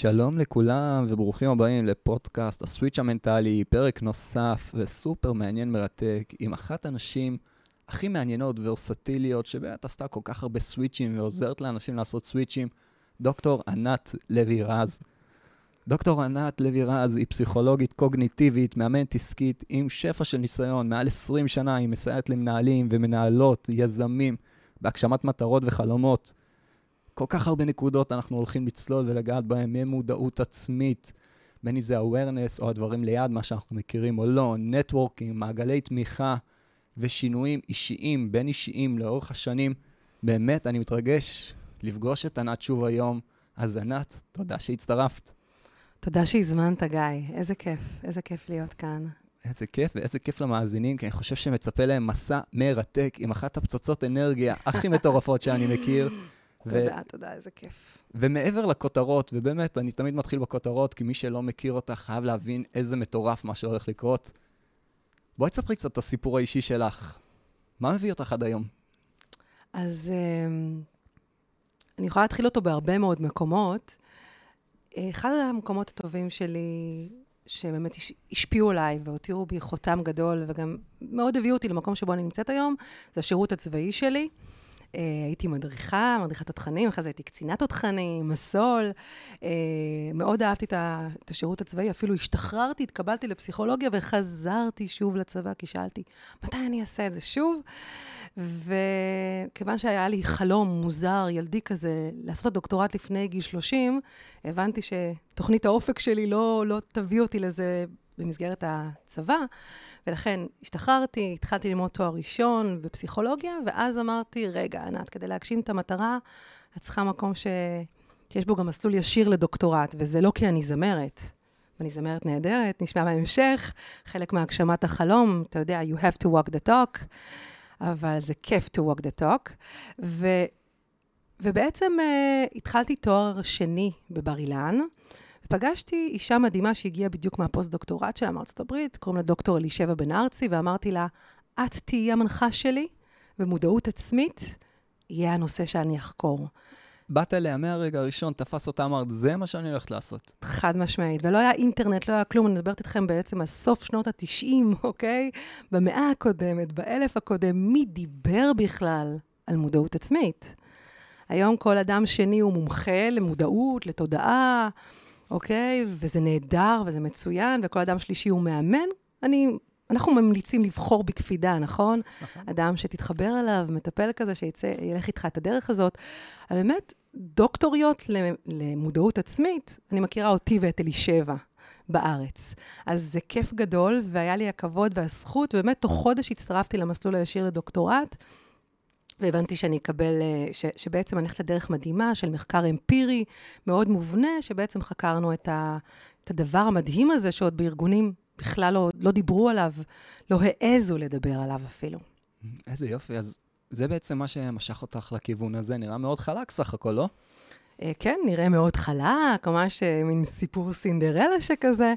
שלום לכולם וברוכים הבאים לפודקאסט הסוויץ' המנטלי, פרק נוסף וסופר מעניין מרתק עם אחת הנשים הכי מעניינות ורסטיליות שבאמת עשתה כל כך הרבה סוויצ'ים ועוזרת לאנשים לעשות סוויצ'ים, דוקטור ענת לוי רז. דוקטור ענת לוי רז היא פסיכולוגית קוגניטיבית, מאמנת עסקית עם שפע של ניסיון, מעל 20 שנה היא מסייעת למנהלים ומנהלות, יזמים, בהגשמת מטרות וחלומות. כל כך הרבה נקודות אנחנו הולכים לצלול ולגעת בהן, ממודעות עצמית, בין אם זה awareness או הדברים ליד, מה שאנחנו מכירים או לא, נטוורקינג, מעגלי תמיכה ושינויים אישיים, בין אישיים לאורך השנים. באמת, אני מתרגש לפגוש את ענת שוב היום. אז ענת, תודה שהצטרפת. תודה שהזמנת, גיא. איזה כיף, איזה כיף להיות כאן. איזה כיף, ואיזה כיף למאזינים, כי אני חושב שמצפה להם מסע מרתק עם אחת הפצצות אנרגיה הכי מטורפות שאני מכיר. תודה, תודה, איזה כיף. ומעבר לכותרות, ובאמת, אני תמיד מתחיל בכותרות, כי מי שלא מכיר אותה חייב להבין איזה מטורף מה שהולך לקרות. בואי תספרי קצת את הסיפור האישי שלך. מה מביא אותך עד היום? אז um, אני יכולה להתחיל אותו בהרבה מאוד מקומות. אחד המקומות הטובים שלי, שבאמת השפיעו עליי והותירו בי חותם גדול, וגם מאוד הביאו אותי למקום שבו אני נמצאת היום, זה השירות הצבאי שלי. Uh, הייתי מדריכה, מדריכת תותחנים, אחרי זה הייתי קצינת תותחנים, מסול. Uh, מאוד אהבתי את השירות הצבאי, אפילו השתחררתי, התקבלתי לפסיכולוגיה וחזרתי שוב לצבא, כי שאלתי, מתי אני אעשה את זה שוב? וכיוון שהיה לי חלום מוזר, ילדי כזה, לעשות את הדוקטורט לפני גיל 30, הבנתי שתוכנית האופק שלי לא, לא תביא אותי לזה במסגרת הצבא, ולכן השתחררתי, התחלתי ללמוד תואר ראשון בפסיכולוגיה, ואז אמרתי, רגע, ענת, כדי להגשים את המטרה, את צריכה מקום ש... שיש בו גם מסלול ישיר לדוקטורט, וזה לא כי אני זמרת. ואני זמרת נהדרת, נשמע בהמשך, חלק מהגשמת החלום, אתה יודע, you have to walk the talk, אבל זה כיף to walk the talk. ו... ובעצם uh, התחלתי תואר שני בבר אילן, פגשתי אישה מדהימה שהגיעה בדיוק מהפוסט-דוקטורט שלה מארצות הברית, קוראים לה דוקטור אלישבע בן ארצי, ואמרתי לה, את תהיי המנחה שלי, ומודעות עצמית יהיה הנושא שאני אחקור. באת אליה מהרגע הראשון, תפס אותה, אמרת, זה מה שאני הולכת לעשות. חד משמעית, ולא היה אינטרנט, לא היה כלום, אני מדברת איתכם בעצם על סוף שנות ה-90, אוקיי? במאה הקודמת, באלף הקודם, מי דיבר בכלל על מודעות עצמית? היום כל אדם שני הוא מומחה למודעות, לתודעה. אוקיי? וזה נהדר וזה מצוין, וכל אדם שלישי הוא מאמן. אני, אנחנו ממליצים לבחור בקפידה, נכון? נכון. אדם שתתחבר אליו, מטפל כזה, שילך איתך את הדרך הזאת. אבל באמת, דוקטוריות למודעות עצמית, אני מכירה אותי ואת אלישבע. בארץ. אז זה כיף גדול, והיה לי הכבוד והזכות, ובאמת תוך חודש הצטרפתי למסלול הישיר לדוקטורט. והבנתי שאני אקבל, אה, ש, שבעצם אני הולכת לדרך מדהימה של מחקר אמפירי מאוד מובנה, שבעצם חקרנו את, ה, את הדבר המדהים הזה, שעוד בארגונים בכלל לא, לא דיברו עליו, לא העזו לדבר עליו אפילו. איזה יופי, אז זה בעצם מה שמשך אותך לכיוון הזה, נראה מאוד חלק סך הכל, לא? אה, כן, נראה מאוד חלק, ממש אה, מין סיפור סינדרלה שכזה.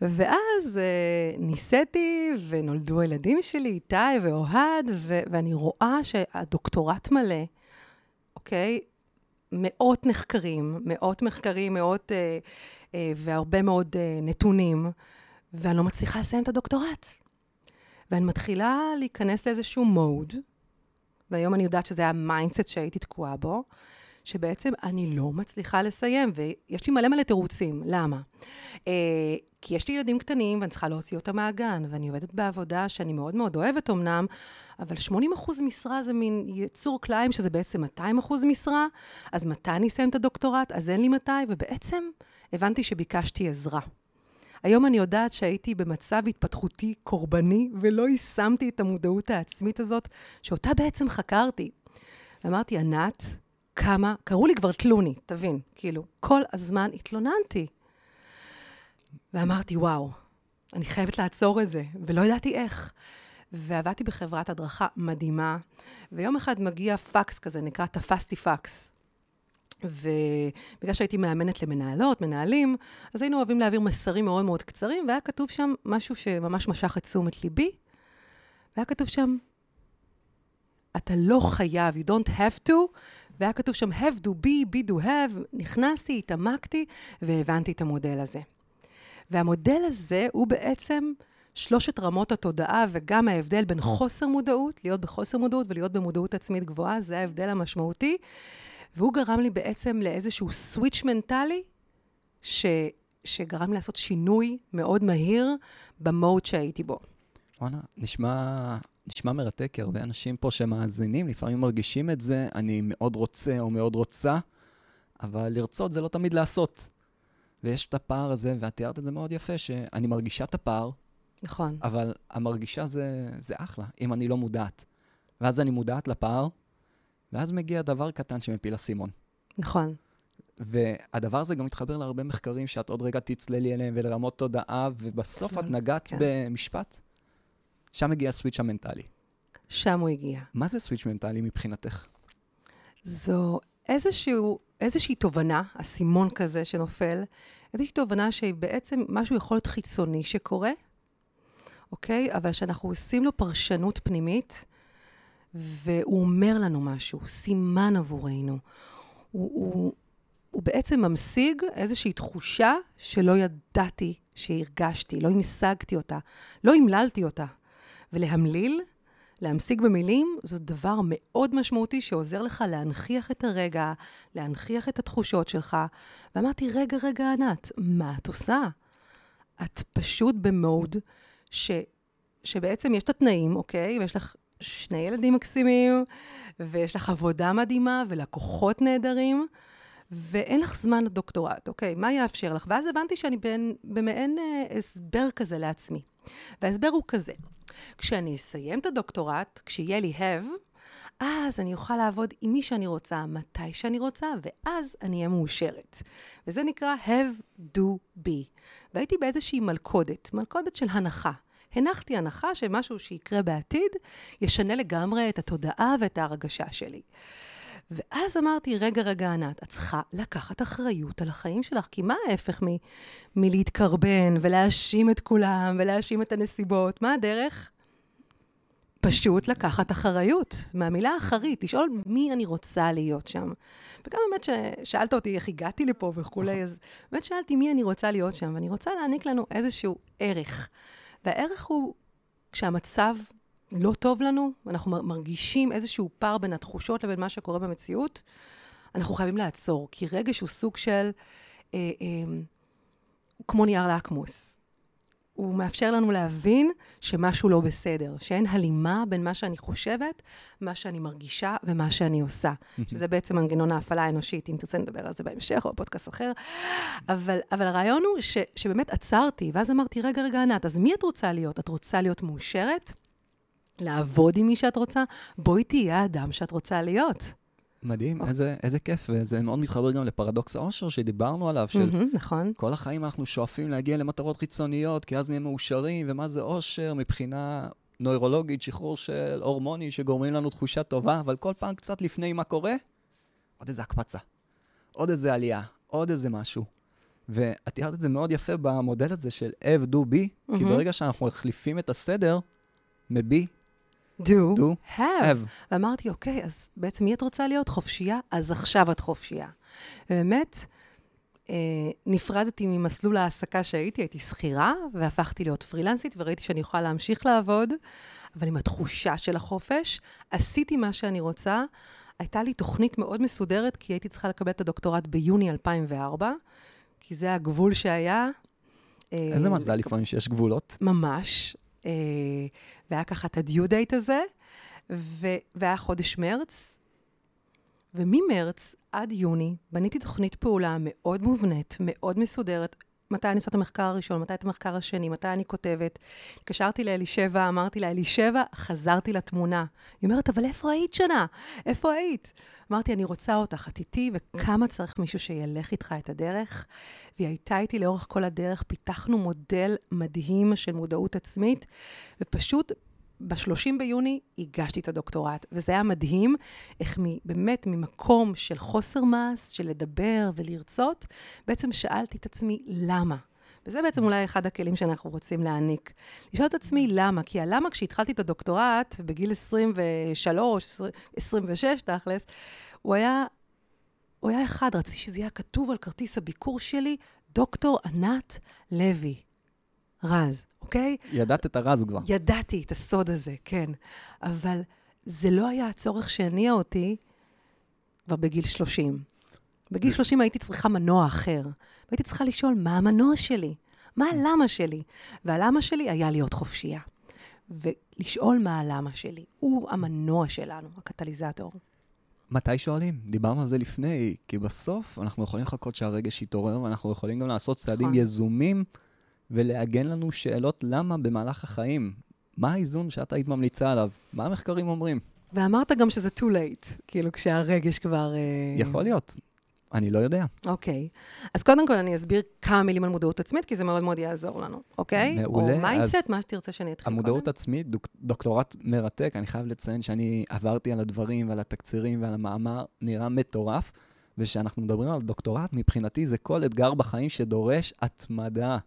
ואז אה, ניסיתי, ונולדו הילדים שלי, איתי ואוהד, ו- ואני רואה שהדוקטורט מלא, אוקיי? מאות נחקרים, מאות מחקרים, מאות, אה, אה, והרבה מאוד אה, נתונים, ואני לא מצליחה לסיים את הדוקטורט. ואני מתחילה להיכנס לאיזשהו mode, והיום אני יודעת שזה היה mindset שהייתי תקועה בו, שבעצם אני לא מצליחה לסיים, ויש לי מלא מלא תירוצים. למה? אה, כי יש לי ילדים קטנים ואני צריכה להוציא אותם מהגן, ואני עובדת בעבודה שאני מאוד מאוד אוהבת אמנם, אבל 80 אחוז משרה זה מין יצור כלאיים, שזה בעצם 200 אחוז משרה, אז מתי אני אסיים את הדוקטורט? אז אין לי מתי, ובעצם הבנתי שביקשתי עזרה. היום אני יודעת שהייתי במצב התפתחותי קורבני, ולא יישמתי את המודעות העצמית הזאת, שאותה בעצם חקרתי. אמרתי, ענת, כמה, קראו לי כבר תלוני, תבין, כאילו, כל הזמן התלוננתי. ואמרתי, וואו, אני חייבת לעצור את זה, ולא ידעתי איך. ועבדתי בחברת הדרכה מדהימה, ויום אחד מגיע פקס כזה, נקרא תפסתי פקס. ובגלל שהייתי מאמנת למנהלות, מנהלים, אז היינו אוהבים להעביר מסרים מאוד מאוד קצרים, והיה כתוב שם משהו שממש משך את תשומת ליבי, והיה כתוב שם, אתה לא חייב, you don't have to, והיה כתוב שם have do be, be do have, נכנסתי, התעמקתי והבנתי את המודל הזה. והמודל הזה הוא בעצם שלושת רמות התודעה וגם ההבדל בין חוסר מודעות, להיות בחוסר מודעות ולהיות במודעות עצמית גבוהה, זה ההבדל המשמעותי. והוא גרם לי בעצם לאיזשהו סוויץ' מנטלי, ש, שגרם לי לעשות שינוי מאוד מהיר במוד שהייתי בו. וואלה, נשמע, נשמע מרתק, כי הרבה אנשים פה שמאזינים, לפעמים מרגישים את זה, אני מאוד רוצה או מאוד רוצה, אבל לרצות זה לא תמיד לעשות. ויש את הפער הזה, ואת תיארת את זה מאוד יפה, שאני מרגישה את הפער, נכון. אבל המרגישה זה, זה אחלה, אם אני לא מודעת. ואז אני מודעת לפער, ואז מגיע דבר קטן שמפיל אסימון. נכון. והדבר הזה גם מתחבר להרבה מחקרים שאת עוד רגע תצללי אליהם ולרמות תודעה, ובסוף את נגעת כן. במשפט, שם מגיע הסוויץ' המנטלי. שם הוא הגיע. מה זה סוויץ' מנטלי מבחינתך? זו איזשהו, איזושהי תובנה, אסימון כזה שנופל, איזושהי תובנה שהיא בעצם משהו יכול להיות חיצוני שקורה, אוקיי? אבל שאנחנו עושים לו פרשנות פנימית, והוא אומר לנו משהו, סימן עבורנו. הוא, הוא, הוא בעצם ממשיג איזושהי תחושה שלא ידעתי שהרגשתי, לא המשגתי אותה, לא המללתי אותה. ולהמליל, להמשיג במילים, זה דבר מאוד משמעותי שעוזר לך להנכיח את הרגע, להנכיח את התחושות שלך. ואמרתי, רגע, רגע, ענת, מה את עושה? את פשוט במוד ש, שבעצם יש את התנאים, אוקיי? ויש לך שני ילדים מקסימים, ויש לך עבודה מדהימה ולקוחות נהדרים, ואין לך זמן לדוקטורט, אוקיי? מה יאפשר לך? ואז הבנתי שאני במעין אה, הסבר כזה לעצמי. וההסבר הוא כזה, כשאני אסיים את הדוקטורט, כשיהיה לי have, אז אני אוכל לעבוד עם מי שאני רוצה, מתי שאני רוצה, ואז אני אהיה מאושרת. וזה נקרא have, do, be. והייתי באיזושהי מלכודת, מלכודת של הנחה. הנחתי הנחה שמשהו שיקרה בעתיד ישנה לגמרי את התודעה ואת ההרגשה שלי. ואז אמרתי, רגע, רגע, ענת, את צריכה לקחת אחריות על החיים שלך, כי מה ההפך מ- מלהתקרבן ולהאשים את כולם ולהאשים את הנסיבות? מה הדרך? פשוט לקחת אחריות, מהמילה אחרית, לשאול מי אני רוצה להיות שם. וגם באמת ששאלת אותי איך הגעתי לפה וכולי, אז באמת שאלתי מי אני רוצה להיות שם, ואני רוצה להעניק לנו איזשהו ערך. והערך הוא כשהמצב לא טוב לנו, אנחנו מרגישים איזשהו פער בין התחושות לבין מה שקורה במציאות, אנחנו חייבים לעצור, כי רגש הוא סוג של, אה, אה, כמו נייר לקמוס. הוא מאפשר לנו להבין שמשהו לא בסדר, שאין הלימה בין מה שאני חושבת, מה שאני מרגישה ומה שאני עושה. שזה בעצם מנגנון ההפעלה האנושית, אם תרצה נדבר על זה בהמשך או בפודקאסט אחר. אבל, אבל הרעיון הוא ש, שבאמת עצרתי, ואז אמרתי, רגע, רגע, ענת, אז מי את רוצה להיות? את רוצה להיות מאושרת? לעבוד עם מי שאת רוצה? בואי תהיה האדם שאת רוצה להיות. מדהים, איזה, איזה כיף, וזה מאוד מתחבר גם לפרדוקס העושר שדיברנו עליו, של מהמם, נכון. כל החיים אנחנו שואפים להגיע למטרות חיצוניות, כי אז נהיה מאושרים, ומה זה עושר מבחינה נוירולוגית, שחרור של הורמונים שגורמים לנו תחושה טובה, אבל כל פעם קצת לפני מה קורה, עוד איזה הקפצה, עוד איזה עלייה, עוד איזה משהו. ואת תיארת את זה מאוד יפה במודל הזה של have, do, be, כי. ברגע שאנחנו מחליפים את הסדר, מ-be, do, do, have. have. ואמרתי, אוקיי, אז בעצם מי את רוצה להיות? חופשייה? אז עכשיו את חופשייה. ובאמת, אה, נפרדתי ממסלול ההעסקה שהייתי, הייתי שכירה, והפכתי להיות פרילנסית, וראיתי שאני יכולה להמשיך לעבוד, אבל עם התחושה של החופש, עשיתי מה שאני רוצה. הייתה לי תוכנית מאוד מסודרת, כי הייתי צריכה לקבל את הדוקטורט ביוני 2004, כי זה הגבול שהיה. אה, איזה זה- מזל לפעמים שיש גבולות. ממש. והיה ככה את הדיו דייט הזה, ו- והיה חודש מרץ, וממרץ עד יוני בניתי תוכנית פעולה מאוד מובנית, מאוד מסודרת. מתי אני עושה את המחקר הראשון, מתי את המחקר השני, מתי אני כותבת. התקשרתי לאלישבע, אמרתי לה, אלישבע, חזרתי לתמונה. היא אומרת, אבל איפה היית שנה? איפה היית? אמרתי, אני רוצה אותך, את איתי, וכמה צריך מישהו שילך איתך את הדרך. והיא הייתה איתי לאורך כל הדרך, פיתחנו מודל מדהים של מודעות עצמית, ופשוט ב-30 ביוני הגשתי את הדוקטורט, וזה היה מדהים, איך מ, באמת ממקום של חוסר מעש, של לדבר ולרצות, בעצם שאלתי את עצמי, למה? וזה בעצם אולי אחד הכלים שאנחנו רוצים להעניק. לשאול את עצמי למה, כי הלמה כשהתחלתי את הדוקטורט, בגיל 23, 26 תכלס, הוא היה, הוא היה אחד, רציתי שזה יהיה כתוב על כרטיס הביקור שלי, דוקטור ענת לוי. רז, אוקיי? ידעת את הרז כבר. ידעתי את הסוד הזה, כן. אבל זה לא היה הצורך שהניע אותי כבר בגיל 30. בגיל 30 הייתי צריכה מנוע אחר. והייתי צריכה לשאול, מה המנוע שלי? מה הלמה שלי? והלמה שלי היה להיות חופשייה. ולשאול מה הלמה שלי. הוא המנוע שלנו, הקטליזטור. מתי שואלים? דיברנו על זה לפני, כי בסוף אנחנו יכולים לחכות שהרגש יתעורר, ואנחנו יכולים גם לעשות צעדים נכון. יזומים ולעגן לנו שאלות למה במהלך החיים. מה האיזון שאת היית ממליצה עליו? מה המחקרים אומרים? ואמרת גם שזה too late, כאילו כשהרגש כבר... אה, יכול להיות, אני לא יודע. אוקיי. אז קודם כל אני אסביר כמה מילים על מודעות עצמית, כי זה מאוד מאוד יעזור לנו, אוקיי? מעולה, או mindset, מה שתרצה שאני אתחיל המודעות קודם. עצמית, דוק, דוקטורט מרתק, אני חייב לציין שאני עברתי על הדברים ועל התקצירים ועל המאמר, נראה מטורף, וכשאנחנו מדברים על דוקטורט, מבחינתי זה כל אתגר בחיים שדורש התמדה.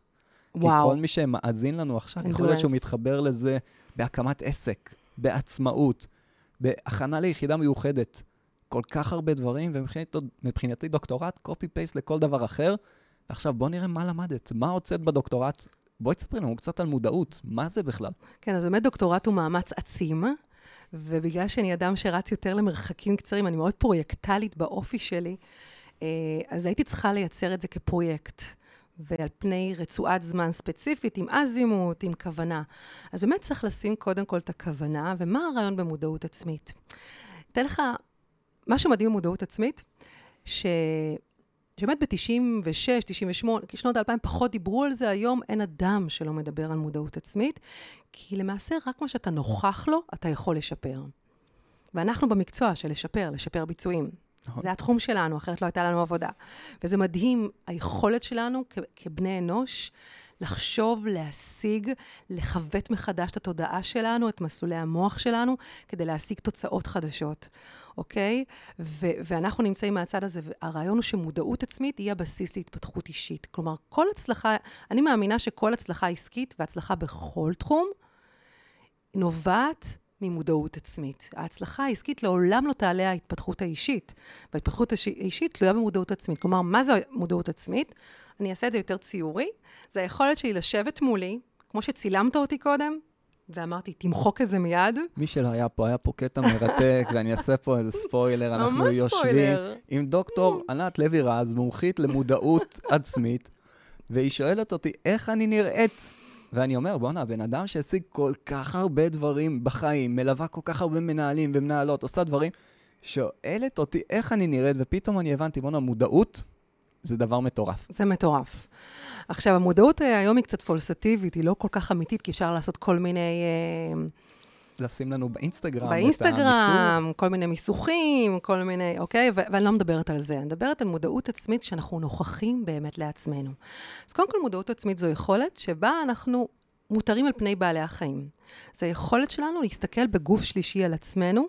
כי וואו. כל מי שמאזין לנו עכשיו, יכול להיות שהוא מתחבר לזה בהקמת עסק, בעצמאות, בהכנה ליחידה מיוחדת. כל כך הרבה דברים, ומבחינתי דוקטורט, copy-paste לכל דבר אחר. עכשיו, בוא נראה מה למדת, מה הוצאת בדוקטורט. בואי תספרי לנו קצת על מודעות, מה זה בכלל? כן, אז באמת דוקטורט הוא מאמץ עצים, ובגלל שאני אדם שרץ יותר למרחקים קצרים, אני מאוד פרויקטלית באופי שלי, אה, אז הייתי צריכה לייצר את זה כפרויקט. ועל פני רצועת זמן ספציפית, עם אזימוט, עם כוונה. אז באמת צריך לשים קודם כל את הכוונה, ומה הרעיון במודעות עצמית? אתן לך, מה שמדהים במודעות עצמית, ש... שבאמת ב-96, 98, שנות ה-2000 פחות דיברו על זה, היום אין אדם שלא מדבר על מודעות עצמית, כי למעשה רק מה שאתה נוכח לו, אתה יכול לשפר. ואנחנו במקצוע של לשפר, לשפר ביצועים. נכון. זה התחום שלנו, אחרת לא הייתה לנו עבודה. וזה מדהים, היכולת שלנו כ- כבני אנוש לחשוב, להשיג, לכבט מחדש את התודעה שלנו, את מסלולי המוח שלנו, כדי להשיג תוצאות חדשות, אוקיי? ו- ואנחנו נמצאים מהצד הזה, והרעיון הוא שמודעות עצמית היא הבסיס להתפתחות אישית. כלומר, כל הצלחה, אני מאמינה שכל הצלחה עסקית והצלחה בכל תחום, נובעת ממודעות עצמית. ההצלחה העסקית לעולם לא תעלה ההתפתחות האישית, וההתפתחות האישית תלויה במודעות עצמית. כלומר, מה זה מודעות עצמית? אני אעשה את זה יותר ציורי. זה היכולת שלי לשבת מולי, כמו שצילמת אותי קודם, ואמרתי, תמחוק את זה מיד. מי שלא היה פה, היה פה קטע מרתק, ואני אעשה פה איזה ספוילר, אנחנו יושבים ספוילר. עם דוקטור ענת לוי רז, מומחית למודעות עצמית, והיא שואלת אותי, איך אני נראית? ואני אומר, בואנה, הבן אדם שהשיג כל כך הרבה דברים בחיים, מלווה כל כך הרבה מנהלים ומנהלות, עושה דברים, שואלת אותי איך אני נראית, ופתאום אני הבנתי, בואנה, מודעות זה דבר מטורף. זה מטורף. עכשיו, המודעות אה, היום היא קצת פולסטיבית, היא לא כל כך אמיתית, כי אפשר לעשות כל מיני... אה, לשים לנו באינסטגרם. באינסטגרם, כל מיני מיסוכים, כל מיני, אוקיי? ו- ואני לא מדברת על זה, אני מדברת על מודעות עצמית שאנחנו נוכחים באמת לעצמנו. אז קודם כל, מודעות עצמית זו יכולת שבה אנחנו מותרים על פני בעלי החיים. זו היכולת שלנו להסתכל בגוף שלישי על עצמנו,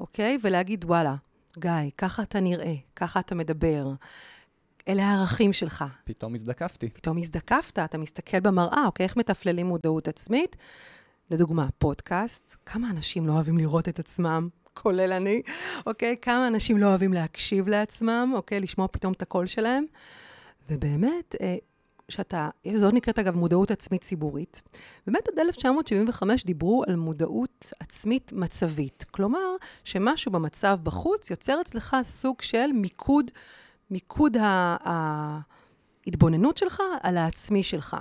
אוקיי? ולהגיד, וואלה, גיא, ככה אתה נראה, ככה אתה מדבר, אלה הערכים שלך. פתאום הזדקפתי. פתאום הזדקפת, אתה מסתכל במראה, אוקיי? איך מתפללים מודעות עצמית? לדוגמה, פודקאסט, כמה אנשים לא אוהבים לראות את עצמם, כולל אני, אוקיי? כמה אנשים לא אוהבים להקשיב לעצמם, אוקיי? לשמוע פתאום את הקול שלהם. ובאמת, אה, שאתה, זאת נקראת אגב מודעות עצמית ציבורית. באמת עד 1975 דיברו על מודעות עצמית מצבית. כלומר, שמשהו במצב בחוץ יוצר אצלך סוג של מיקוד, מיקוד ההתבוננות שלך על העצמי שלך.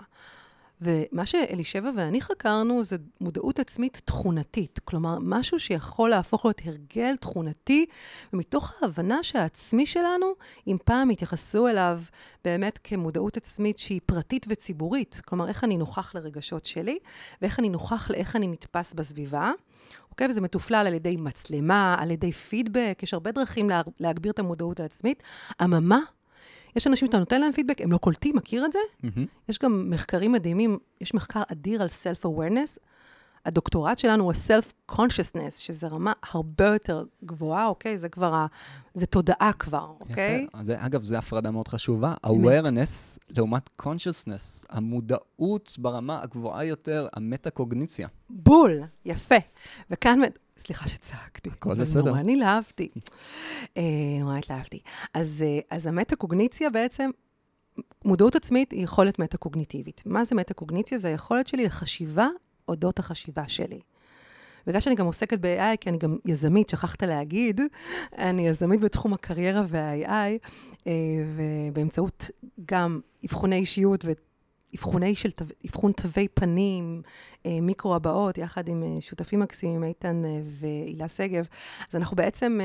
ומה שאלישבע ואני חקרנו זה מודעות עצמית תכונתית. כלומר, משהו שיכול להפוך להיות הרגל תכונתי, ומתוך ההבנה שהעצמי שלנו, אם פעם התייחסו אליו באמת כמודעות עצמית שהיא פרטית וציבורית, כלומר, איך אני נוכח לרגשות שלי, ואיך אני נוכח לאיך אני נתפס בסביבה. אוקיי? וזה מתופלל על ידי מצלמה, על ידי פידבק, יש הרבה דרכים לה, להגביר את המודעות העצמית. אממה, יש אנשים שאתה נותן להם פידבק, הם לא קולטים, מכיר את זה? מהמם. יש גם מחקרים מדהימים, יש מחקר אדיר על self-awareness. הדוקטורט שלנו הוא ה-self-consciousness, שזו רמה הרבה יותר גבוהה, אוקיי? זה כבר, ה... זה תודעה כבר, אוקיי? יפה. זה, אגב, זו הפרדה מאוד חשובה. awareness לעומת consciousness, המודעות ברמה הגבוהה יותר, המטה-קוגניציה. בול, יפה. וכאן סליחה שצעקתי. הכל בסדר. נורא נלהבתי. אה, נורא התלהבתי. אז, אה, אז המטה-קוגניציה בעצם, מודעות עצמית היא יכולת מטה-קוגניטיבית. מה זה מטה-קוגניציה? זה היכולת שלי לחשיבה אודות החשיבה שלי. בגלל שאני גם עוסקת ב-AI, כי אני גם יזמית, שכחת להגיד, אני יזמית בתחום הקריירה וה-AI, אה, ובאמצעות גם אבחוני אישיות ואבחוני של, אבחון תווי פנים, אה, מיקרו הבאות, יחד עם אה, שותפים מקסימים, איתן והילה שגב. אז אנחנו בעצם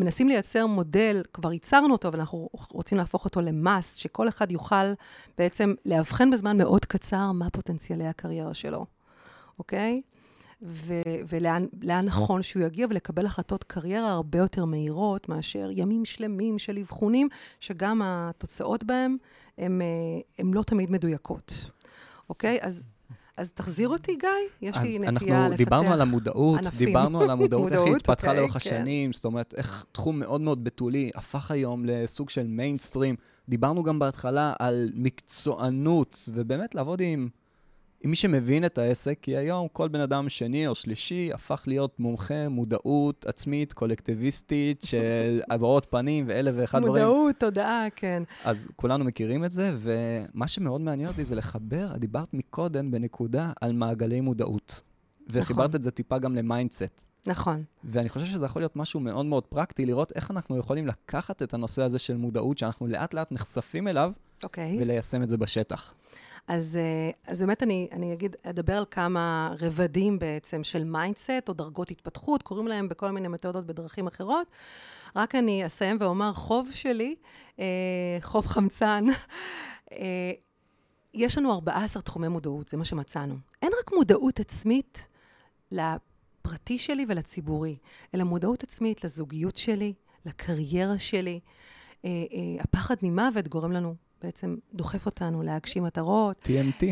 מנסים לייצר מודל, כבר ייצרנו אותו, אבל אנחנו רוצים להפוך אותו למאס, שכל אחד יוכל בעצם לאבחן בזמן מאוד קצר מה פוטנציאלי הקריירה שלו, אוקיי? ו- ולאן נכון שהוא יגיע ולקבל החלטות קריירה הרבה יותר מהירות מאשר ימים שלמים של אבחונים, שגם התוצאות בהם הן לא תמיד מדויקות. אוקיי? אז... אז תחזיר אותי, גיא, יש לי נטייה לפתח אנחנו דיברנו על המודעות, ענפים. דיברנו על המודעות, איך היא התפתחה אוקיי, לאורך כן. השנים, זאת אומרת, איך תחום מאוד מאוד בתולי הפך היום לסוג של מיינסטרים. דיברנו גם בהתחלה על מקצוענות, ובאמת לעבוד עם עם מי שמבין את העסק, כי היום כל בן אדם שני או שלישי הפך להיות מומחה מודעות עצמית, קולקטיביסטית, של הבעות פנים ואלף ואחד דברים. מודעות, תודעה, כן. אז כולנו מכירים את זה, ומה שמאוד מעניין אותי זה לחבר, דיברת מקודם בנקודה על מעגלי מודעות. וחיברת נכון. את זה טיפה גם ל-mindset. נכון. ואני חושב שזה יכול להיות משהו מאוד מאוד פרקטי, לראות איך אנחנו יכולים לקחת את הנושא הזה של מודעות, שאנחנו לאט לאט נחשפים אליו, אוקיי. וליישם את זה בשטח. אז, אה, אז באמת אני, אני אגיד, אדבר על כמה רבדים בעצם של mindset או דרגות התפתחות, קוראים להם בכל מיני מתודות בדרכים אחרות. רק אני אסיים ואומר, חוב שלי, אה, חוב חמצן, אה, יש לנו 14 תחומי מודעות, זה מה שמצאנו. אין רק מודעות עצמית לפרטי שלי ולציבורי, אלא מודעות עצמית לזוגיות שלי, לקריירה שלי. אה, אה, הפחד ממוות גורם לנו בעצם דוחף אותנו להגשים מטרות. TMT,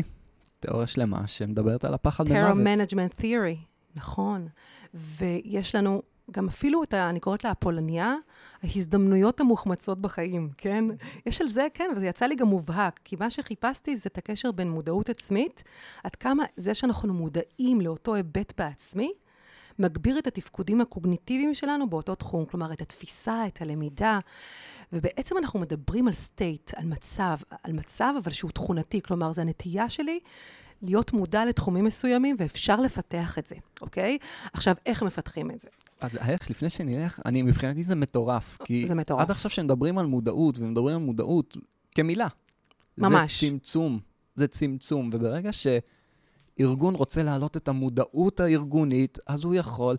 תיאוריה שלמה שמדברת על הפחד ממוות. Management Theory, נכון. ויש לנו גם אפילו את ה... אני קוראת לה הפולניה, ההזדמנויות המוחמצות בחיים, כן? יש על זה, כן, וזה יצא לי גם מובהק, כי מה שחיפשתי זה את הקשר בין מודעות עצמית, עד כמה זה שאנחנו מודעים לאותו היבט בעצמי, מגביר את התפקודים הקוגניטיביים שלנו באותו תחום, כלומר, את התפיסה, את הלמידה. ובעצם אנחנו מדברים על סטייט, על מצב, על מצב אבל שהוא תכונתי, כלומר, זו הנטייה שלי להיות מודע לתחומים מסוימים, ואפשר לפתח את זה, אוקיי? עכשיו, איך מפתחים את זה? אז איך, לפני שנלך, אני, מבחינתי זה מטורף. כי זה מטורף. עד עכשיו שמדברים על מודעות, ומדברים על מודעות כמילה. ממש. זה צמצום, זה צמצום. וברגע שארגון רוצה להעלות את המודעות הארגונית, אז הוא יכול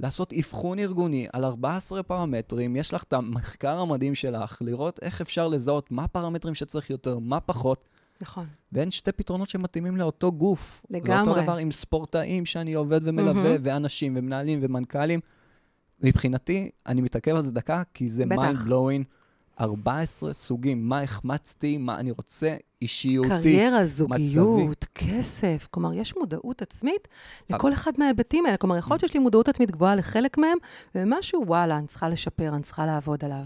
לעשות אבחון ארגוני על 14 פרמטרים, יש לך את המחקר המדהים שלך, לראות איך אפשר לזהות מה הפרמטרים שצריך יותר, מה פחות, נכון. ואין שתי פתרונות שמתאימים לאותו גוף. לגמרי. ואותו דבר עם ספורטאים שאני עובד ומלווה, מהמם. ואנשים ומנהלים ומנכ"לים. מבחינתי, אני מתעכב על זה דקה, כי זה mind blowing. 14 סוגים, מה החמצתי, מה אני רוצה, אישיותי. קריירה, זוגיות, כסף. כלומר, יש מודעות עצמית לכל אחד מההיבטים האלה. כלומר, יכול להיות שיש לי מודעות עצמית גבוהה לחלק מהם, ומשהו, וואלה, אני צריכה לשפר, אני צריכה לעבוד עליו.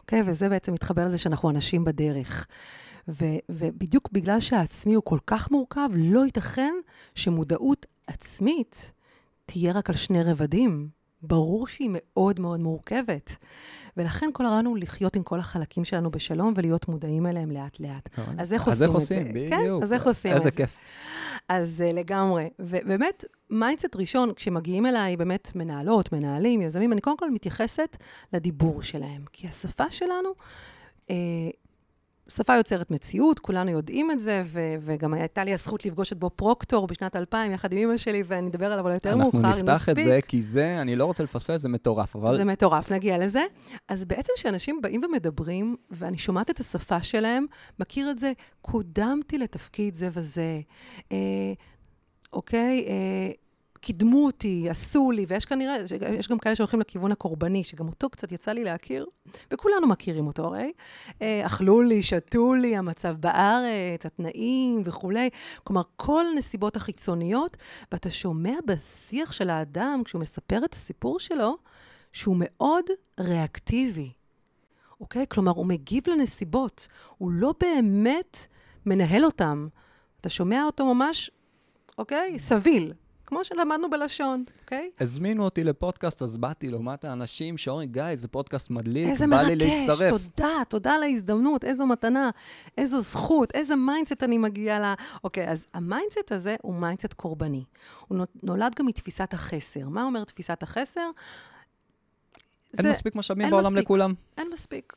אוקיי? וזה בעצם מתחבר לזה שאנחנו אנשים בדרך. ו- ובדיוק בגלל שהעצמי הוא כל כך מורכב, לא ייתכן שמודעות עצמית תהיה רק על שני רבדים. ברור שהיא מאוד מאוד מורכבת. ולכן כל הרעיון הוא לחיות עם כל החלקים שלנו בשלום ולהיות מודעים אליהם לאט-לאט. אז איך עושים את זה? כן. אז איך עושים את איזה זה? כיף. אז אה, לגמרי. ובאמת, mindset ראשון, כשמגיעים אליי באמת מנהלות, מנהלים, יזמים, אני קודם כל מתייחסת לדיבור שלהם. כי השפה שלנו, אה, שפה יוצרת מציאות, כולנו יודעים את זה, ו- וגם הייתה לי הזכות לפגוש את בוב פרוקטור בשנת 2000, יחד עם אמא שלי, ואני אדבר עליו יותר מאוחר, אם אנחנו נספיק. נפתח את זה, כי זה, אני לא רוצה לפספס, זה מטורף, אבל... זה מטורף, נגיע לזה. אז בעצם כשאנשים באים ומדברים, ואני שומעת את השפה שלהם, מכיר את זה, קודמתי לתפקיד זה וזה, אה, אוקיי? אה, קידמו אותי, עשו לי, ויש כנראה, יש גם כאלה שהולכים לכיוון הקורבני, שגם אותו קצת יצא לי להכיר, וכולנו מכירים אותו הרי. אה, אכלו לי, שתו לי, המצב בארץ, התנאים וכולי. כלומר, כל הנסיבות החיצוניות, ואתה שומע בשיח של האדם, כשהוא מספר את הסיפור שלו, שהוא מאוד ריאקטיבי, אוקיי? כלומר, הוא מגיב לנסיבות, הוא לא באמת מנהל אותם. אתה שומע אותו ממש, אוקיי? סביל. כמו שלמדנו בלשון, אוקיי? הזמינו אותי לפודקאסט, אז באתי לעומת האנשים שאומרים, גיא, זה פודקאסט מדליק, איזה בא לי מרגש, להצטרף. תודה, תודה על ההזדמנות, איזו מתנה, איזו זכות, איזה mindset אני מגיעה ל... אוקיי, אז ה-mindset הזה הוא mindset קורבני. הוא נו- נולד גם מתפיסת החסר. מה אומר תפיסת החסר? אין זה- מספיק משאבים בעולם מספיק. לכולם. אין מספיק.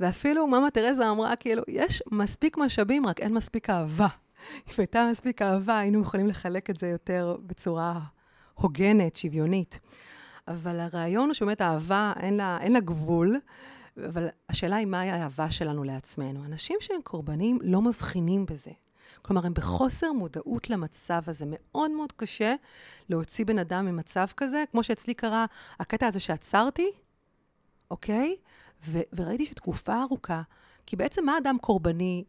ואפילו מאמה תרזה אמרה, כאילו, יש מספיק משאבים, רק אין מספיק אהבה. אם הייתה מספיק אהבה, היינו יכולים לחלק את זה יותר בצורה הוגנת, שוויונית. אבל הרעיון הוא שבאמת האהבה, אין לה, אין לה גבול, אבל השאלה היא מהי האהבה שלנו לעצמנו. אנשים שהם קורבנים לא מבחינים בזה. כלומר, הם בחוסר מודעות למצב הזה. מאוד מאוד קשה להוציא בן אדם ממצב כזה, כמו שאצלי קרה הקטע הזה שעצרתי, אוקיי? ו- וראיתי שתקופה ארוכה, כי בעצם מה אדם קורבני,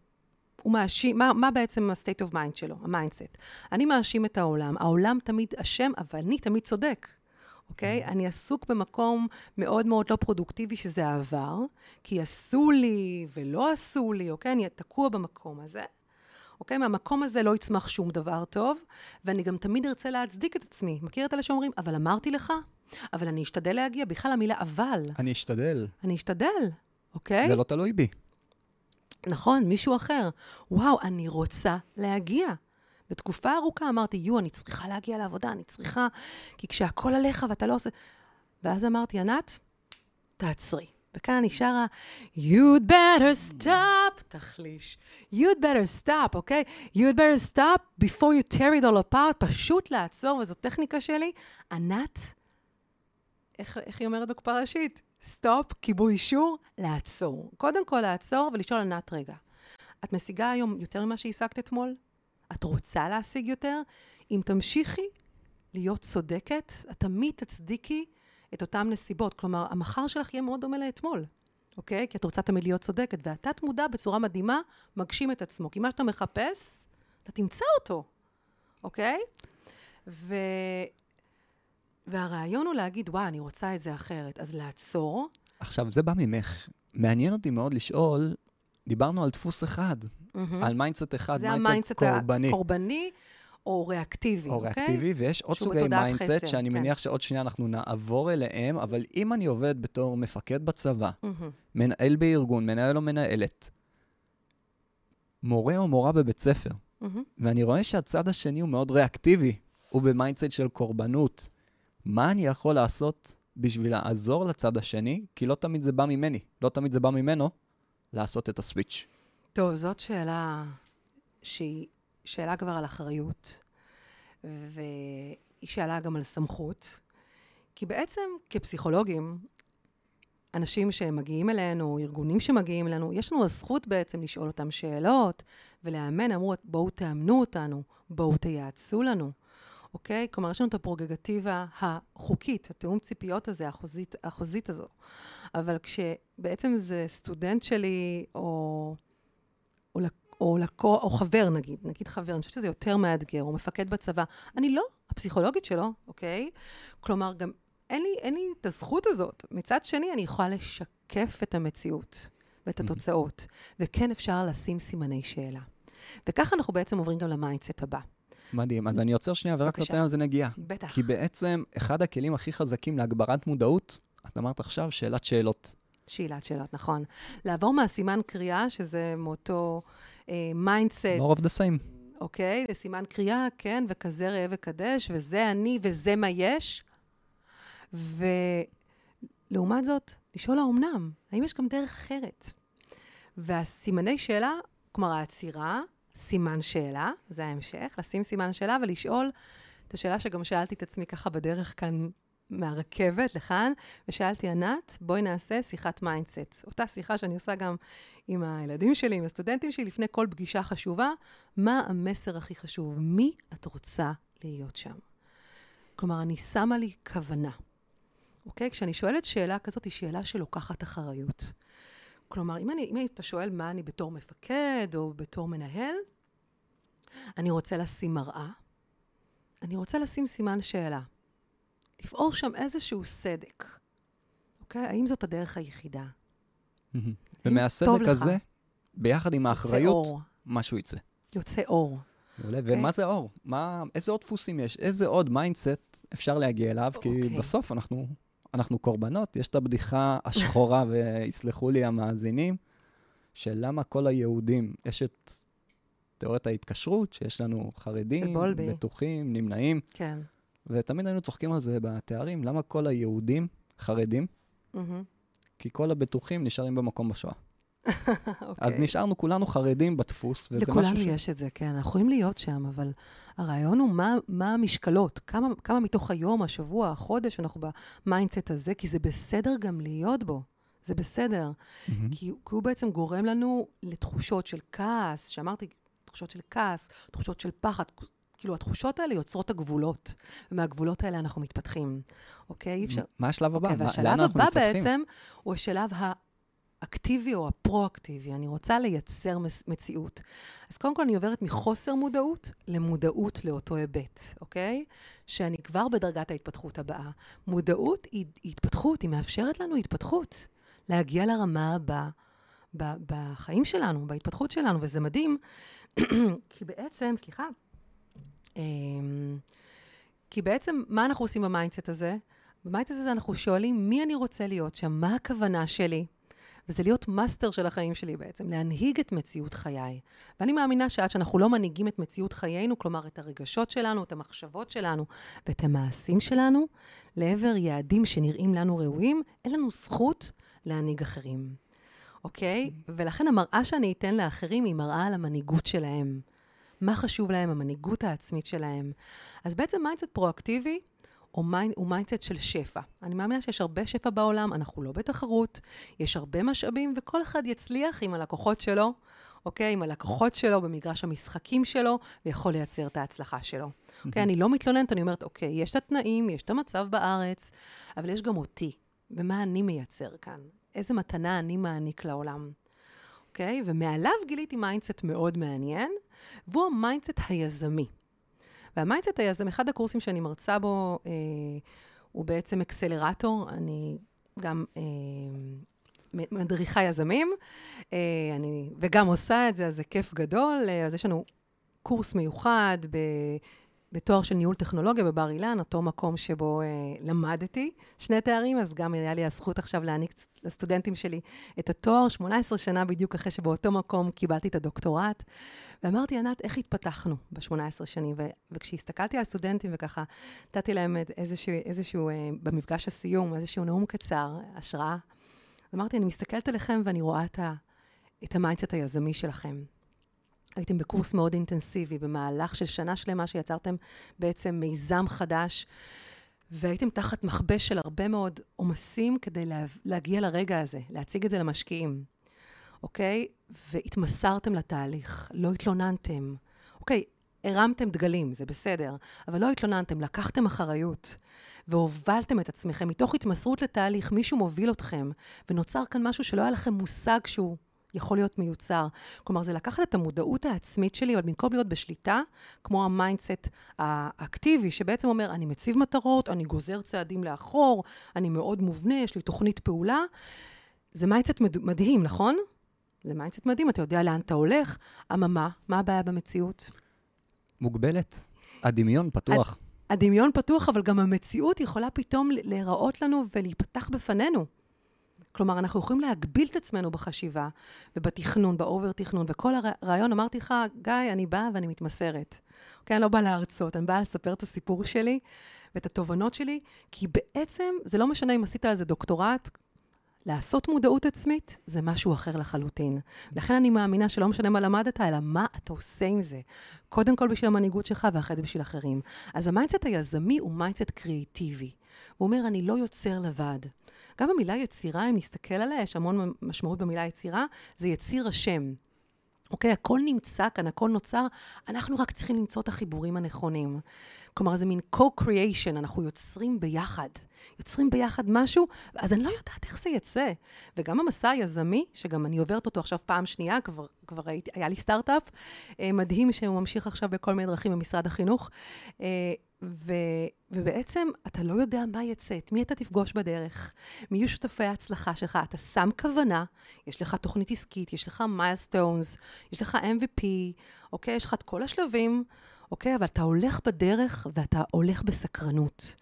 הוא מאשים, מה, מה בעצם ה-state of mind שלו, ה-mindset? אני מאשים את העולם, העולם תמיד אשם, אבל אני תמיד צודק. אוקיי? Okay? אני עסוק במקום מאוד מאוד לא פרודוקטיבי, שזה העבר, כי עשו לי ולא עשו לי, אוקיי? Okay? אני תקוע במקום הזה. אוקיי? מהמקום הזה לא יצמח שום דבר טוב, ואני גם תמיד ארצה להצדיק את עצמי. מכיר את אלה שאומרים, אבל אמרתי לך? אבל אני אשתדל להגיע, בכלל המילה אבל. אני אשתדל. אני אשתדל, אוקיי? זה לא תלוי בי. נכון, מישהו אחר. וואו, אני רוצה להגיע. בתקופה ארוכה אמרתי, יו, אני צריכה להגיע לעבודה, אני צריכה... כי כשהכול עליך ואתה לא עושה... ואז אמרתי, ענת, תעצרי. וכאן אני שרה, you'd better stop, תחליש. you'd better stop, אוקיי? you'd better stop before you tear it all apart, פשוט לעצור, וזו טכניקה שלי. ענת, איך, איך היא אומרת בקופה ראשית? סטופ, כיבוי אישור, לעצור. קודם כל לעצור ולשאול ענת רגע. את משיגה היום יותר ממה שהשגת אתמול? את רוצה להשיג יותר? אם תמשיכי להיות צודקת, את תמיד תצדיקי את אותן נסיבות. כלומר, המחר שלך יהיה מאוד דומה לאתמול, אוקיי? כי את רוצה תמיד להיות צודקת. והתת מודע בצורה מדהימה מגשים את עצמו. כי מה שאתה מחפש, אתה תמצא אותו, אוקיי? ו... והרעיון הוא להגיד, וואי, אני רוצה את זה אחרת. אז לעצור, עכשיו, זה בא ממך. מעניין אותי מאוד לשאול, דיברנו על דפוס אחד, על mindset אחד, mindset קורבני. הקורבני או ריאקטיבי, או אוקיי? ריאקטיבי, ויש עוד סוגי mindset, שאני כן. מניח שעוד שנייה אנחנו נעבור אליהם, אבל אם אני עובד בתור מפקד בצבא, מהמם. מנהל בארגון, מנהל או מנהלת, מורה או מורה בבית ספר, מהמם. ואני רואה שהצד השני הוא מאוד ריאקטיבי, הוא ב-mindset של קורבנות. מה אני יכול לעשות בשביל לעזור לצד השני? כי לא תמיד זה בא ממני, לא תמיד זה בא ממנו, לעשות את הסוויץ'. טוב, זאת שאלה שהיא שאלה כבר על אחריות, והיא שאלה גם על סמכות, כי בעצם כפסיכולוגים, אנשים שמגיעים אלינו, ארגונים שמגיעים אלינו, יש לנו הזכות בעצם לשאול אותם שאלות ולאמן, אמרו, בואו תאמנו אותנו, בואו תייעצו לנו, אוקיי? כלומר, יש לנו את הפרוגגטיבה החוקית, התיאום ציפיות הזה, החוזית, החוזית הזו. אבל כשבעצם זה סטודנט שלי, או, או, או, לקו, או חבר נגיד, נגיד חבר, אני חושבת שזה יותר מאתגר, או מפקד בצבא, אני לא הפסיכולוגית שלו, אוקיי? כלומר, גם אין לי, אין לי את הזכות הזאת. מצד שני, אני יכולה לשקף את המציאות ואת התוצאות, וכן אפשר לשים סימני שאלה. וככה אנחנו בעצם עוברים גם ל-mindset הבא. מדהים. אז אני עוצר שנייה ורק. נותן על זה נגיעה. בטח. כי בעצם, אחד הכלים הכי חזקים להגברת מודעות, את אמרת עכשיו, שאלת שאלות. שאלת שאלות, נכון. לעבור מהסימן קריאה, שזה מאותו mindset, more of the same. אוקיי? לסימן קריאה, כן, וכזה ראה וקדש, וזה אני, וזה מה יש. ולעומת זאת, לשאול האומנם, האם יש גם דרך אחרת? והסימני שאלה, כלומר העצירה, סימן שאלה, זה ההמשך, לשים סימן שאלה ולשאול את השאלה שגם שאלתי את עצמי ככה בדרך כאן מהרכבת לכאן, ושאלתי, ענת, בואי נעשה שיחת mindset. אותה שיחה שאני עושה גם עם הילדים שלי, עם הסטודנטים שלי, לפני כל פגישה חשובה, מה המסר הכי חשוב? מי את רוצה להיות שם? כלומר, אני שמה לי כוונה. אוקיי? כשאני שואלת שאלה כזאת, היא שאלה שלוקחת אחריות. כלומר, אם, אני, אם אתה שואל מה אני בתור מפקד או בתור מנהל, אני רוצה לשים מראה, אני רוצה לשים סימן שאלה. לפעור שם איזשהו סדק. אוקיי? האם זאת הדרך היחידה? ומהסדק. הזה, ביחד עם האחריות. משהו יצא. יוצא אור. מעולה. ומה זה אור? מה, איזה עוד דפוסים יש? איזה עוד mindset אפשר להגיע אליו? כי אוקיי. בסוף אנחנו, אנחנו קורבנות. יש את הבדיחה השחורה, ויסלחו לי המאזינים, של למה כל היהודים, יש את תיאוריית ההתקשרות, שיש לנו חרדים. בטוחים, נמנעים, כן. ותמיד היינו צוחקים על זה בתארים, למה כל היהודים חרדים? מהמם. כי כל הבטוחים נשארים במקום בשואה. אז אוקיי. נשארנו כולנו חרדים בדפוס, וזה לכולנו משהו ש... יש את זה, כן. אנחנו יכולים להיות שם, אבל הרעיון הוא מה, מה המשקלות, כמה, כמה מתוך היום, השבוע, החודש, אנחנו ב mindset הזה, כי זה בסדר גם להיות בו. זה בסדר. מהמם. כי, כי הוא בעצם גורם לנו לתחושות של כעס, שאמרתי, תחושות של כעס, תחושות של פחד. כאילו, התחושות האלה יוצרות הגבולות, ומהגבולות האלה אנחנו מתפתחים, אוקיי? אי אפשר... מה השלב הבא? אוקיי, מה- והשלב הבא? בעצם הוא השלב האקטיבי או הפרו-אקטיבי. אני רוצה לייצר מציאות. אז קודם כל אני עוברת מחוסר מודעות למודעות לאותו היבט, אוקיי? שאני כבר בדרגת ההתפתחות הבאה. מודעות היא, היא התפתחות, היא מאפשרת לנו התפתחות, להגיע לרמה הבאה בחיים שלנו, בהתפתחות שלנו, וזה מדהים, כי בעצם, סליחה, אמ, כי בעצם, מה אנחנו עושים ב mindset הזה? ב mindset הזה אנחנו שואלים מי אני רוצה להיות שם, מה הכוונה שלי, וזה להיות מאסטר של החיים שלי בעצם, להנהיג את מציאות חיי. ואני מאמינה שעד שאנחנו לא מנהיגים את מציאות חיינו, כלומר את הרגשות שלנו, את המחשבות שלנו ואת המעשים שלנו, לעבר יעדים שנראים לנו ראויים, אין לנו זכות להנהיג אחרים, אוקיי? ולכן המראה שאני אתן לאחרים היא מראה על המנהיגות שלהם. מה חשוב להם, המנהיגות העצמית שלהם. אז בעצם mindset פרואקטיבי הוא, mind, הוא mindset של שפע. אני מאמינה שיש הרבה שפע בעולם, אנחנו לא בתחרות, יש הרבה משאבים, וכל אחד יצליח עם הלקוחות שלו, אוקיי? עם הלקוחות שלו במגרש המשחקים שלו, ויכול לייצר את ההצלחה שלו. אוקיי? אני לא מתלוננת, אני אומרת, אוקיי, יש את התנאים, יש את המצב בארץ, אבל יש גם אותי, ומה אני מייצר כאן? איזה מתנה אני מעניק לעולם. אוקיי? ומעליו גיליתי mindset מאוד מעניין, והוא ה mindset היזמי. וה mindset היזמי, אחד הקורסים שאני מרצה בו, אה, הוא בעצם אקסלרטור, אני גם אה, מדריכה יזמים, אה, אני, וגם עושה את זה, אז זה כיף גדול. אה, אז יש לנו קורס מיוחד ב... בתואר של ניהול טכנולוגיה בבר אילן, אותו מקום שבו אה, למדתי שני תארים, אז גם היה לי הזכות עכשיו להעניק לסטודנטים שלי את התואר, 18 שנה בדיוק אחרי שבאותו מקום קיבלתי את הדוקטורט. ואמרתי, ענת, איך התפתחנו ב-18 שנים? ו- וכשהסתכלתי על סטודנטים וככה, נתתי להם איזשהו, איזשהו אה, במפגש הסיום, איזשהו נאום קצר, השראה, אמרתי, אני מסתכלת עליכם ואני רואה את, ה- את ה mindset היזמי שלכם. הייתם בקורס מאוד אינטנסיבי, במהלך של שנה שלמה שיצרתם בעצם מיזם חדש, והייתם תחת מכבש של הרבה מאוד עומסים כדי לה, להגיע לרגע הזה, להציג את זה למשקיעים, אוקיי? והתמסרתם לתהליך, לא התלוננתם. אוקיי, הרמתם דגלים, זה בסדר, אבל לא התלוננתם, לקחתם אחריות והובלתם את עצמכם מתוך התמסרות לתהליך, מישהו מוביל אתכם, ונוצר כאן משהו שלא היה לכם מושג שהוא יכול להיות מיוצר. כלומר, זה לקחת את המודעות העצמית שלי, אבל במקום להיות בשליטה, כמו ה mindset האקטיבי, שבעצם אומר, אני מציב מטרות, אני גוזר צעדים לאחור, אני מאוד מובנה, יש לי תוכנית פעולה. זה mindset מד- מדהים, נכון? זה mindset מדהים, אתה יודע לאן אתה הולך. אממה, מה הבעיה במציאות? מוגבלת. הדמיון פתוח. הדמיון פתוח, אבל גם המציאות יכולה פתאום להיראות לנו ולהיפתח בפנינו. כלומר, אנחנו יכולים להגביל את עצמנו בחשיבה ובתכנון, ב over תכנון, וכל הרעיון, אמרתי לך, גיא, אני באה ואני מתמסרת. אוקיי, אני לא באה להרצות, אני באה לספר את הסיפור שלי ואת התובנות שלי, כי בעצם, זה לא משנה אם עשית על זה דוקטורט, לעשות מודעות עצמית זה משהו אחר לחלוטין. לכן אני מאמינה שלא משנה מה למדת, אלא מה אתה עושה עם זה. קודם כל בשביל המנהיגות שלך ואחרי זה בשביל אחרים. אז ה mindset היזמי הוא mindset קריאיטיבי. הוא אומר, אני לא יוצר לבד. גם המילה יצירה, אם נסתכל עליה, יש המון משמעות במילה יצירה, זה יציר השם. אוקיי, הכל נמצא כאן, הכל נוצר, אנחנו רק צריכים למצוא את החיבורים הנכונים. כלומר, זה מין co-creation, אנחנו יוצרים ביחד. יוצרים ביחד משהו, אז אני לא יודעת איך זה יצא. וגם המסע היזמי, שגם אני עוברת אותו עכשיו פעם שנייה, כבר, כבר הייתי, היה לי סטארט-אפ, אה, מדהים שהוא ממשיך עכשיו בכל מיני דרכים במשרד החינוך. ו, ובעצם אתה לא יודע מה יצא, את מי אתה תפגוש בדרך, מי יהיו שותפי ההצלחה שלך. אתה שם כוונה, יש לך תוכנית עסקית, יש לך milestones, יש לך MVP, אוקיי? יש לך את כל השלבים, אוקיי? אבל אתה הולך בדרך ואתה הולך בסקרנות.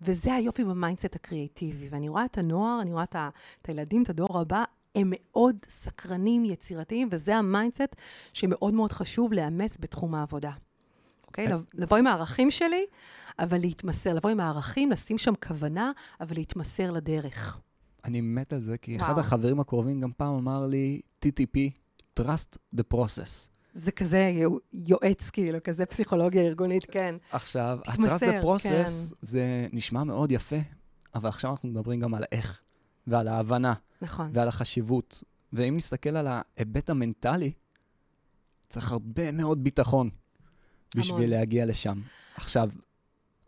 וזה היופי ב mindset הקריאיטיבי. ואני רואה את הנוער, אני רואה את, ה, את הילדים, את הדור הבא, הם מאוד סקרנים, יצירתיים, וזה ה mindset שמאוד מאוד חשוב לאמץ בתחום העבודה. אוקיי? Okay? לבוא עם הערכים שלי, אבל להתמסר, לבוא עם הערכים, לשים שם כוונה, אבל להתמסר לדרך. אני מת על זה, כי וואו. אחד החברים הקרובים גם פעם אמר לי, TTP, Trust the Process. זה כזה יועץ, כאילו, כזה פסיכולוגיה ארגונית, כן. עכשיו, ה-Trust the Process, כן. זה נשמע מאוד יפה, אבל עכשיו אנחנו מדברים גם על איך, ועל ההבנה. נכון. ועל החשיבות. ואם נסתכל על ההיבט המנטלי, צריך הרבה מאוד ביטחון. בשביל המון. להגיע לשם. עכשיו,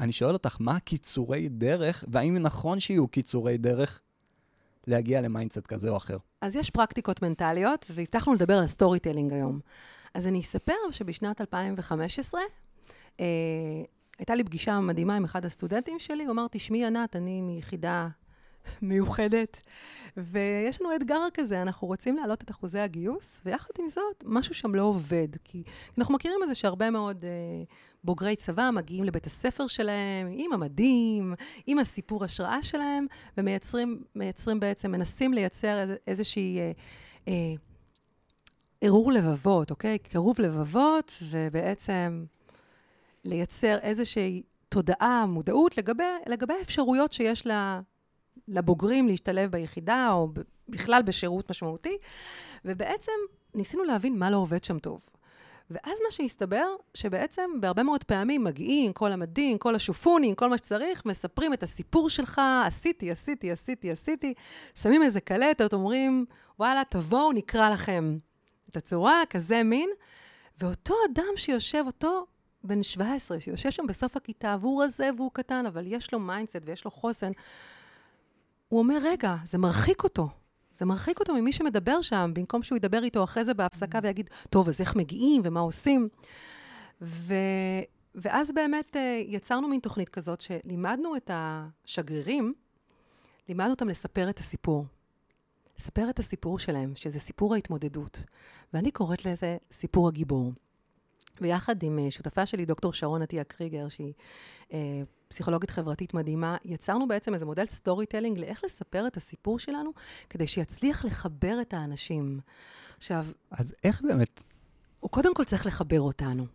אני שואל אותך, מה קיצורי דרך, והאם נכון שיהיו קיצורי דרך להגיע ל mindset כזה או אחר? אז יש פרקטיקות מנטליות, והבטחנו לדבר על storytelling היום. אז אני אספר שבשנת 2015, אה, הייתה לי פגישה מדהימה עם אחד הסטודנטים שלי, הוא אמר, תשמעי, ענת, אני מיחידה מיוחדת, ויש לנו אתגר כזה, אנחנו רוצים להעלות את אחוזי הגיוס, ויחד עם זאת, משהו שם לא עובד. כי אנחנו מכירים את זה שהרבה מאוד אה, בוגרי צבא מגיעים לבית הספר שלהם, עם המדים, עם הסיפור השראה שלהם, ומייצרים בעצם, מנסים לייצר איז, איזושהי... אה, אה, ערעור לבבות, אוקיי? קירוב לבבות, ובעצם לייצר איזושהי תודעה, מודעות לגבי, לגבי האפשרויות שיש לה, לבוגרים להשתלב ביחידה, או בכלל בשירות משמעותי, ובעצם ניסינו להבין מה לא עובד שם טוב. ואז מה שהסתבר, שבעצם בהרבה מאוד פעמים מגיעים, כל המדים, כל השופונים, כל מה שצריך, מספרים את הסיפור שלך, עשיתי, עשיתי, עשיתי, עשיתי, שמים איזה קלטת, אומרים, וואלה, תבואו, נקרע לכם את הצורה, כזה מין. ואותו אדם שיושב, אותו בן 17, שיושב שם בסוף הכיתה, והוא רזה והוא קטן, אבל יש לו mindset ויש לו חוסן, הוא אומר, רגע, זה מרחיק אותו. זה מרחיק אותו ממי שמדבר שם, במקום שהוא ידבר איתו אחרי זה בהפסקה mm. ויגיד, טוב, אז איך מגיעים ומה עושים? ו... ואז באמת אה, יצרנו מין תוכנית כזאת, שלימדנו את השגרירים, לימדנו אותם לספר את הסיפור. לספר את הסיפור שלהם, שזה סיפור ההתמודדות. ואני קוראת לזה סיפור הגיבור. ויחד עם אה, שותפה שלי, דוקטור שרון עטיה קריגר, שהיא אה, פסיכולוגית חברתית מדהימה, יצרנו בעצם איזה מודל storytelling לאיך לספר את הסיפור שלנו, כדי שיצליח לחבר את האנשים. עכשיו... אז איך באמת? הוא קודם כל צריך לחבר אותנו.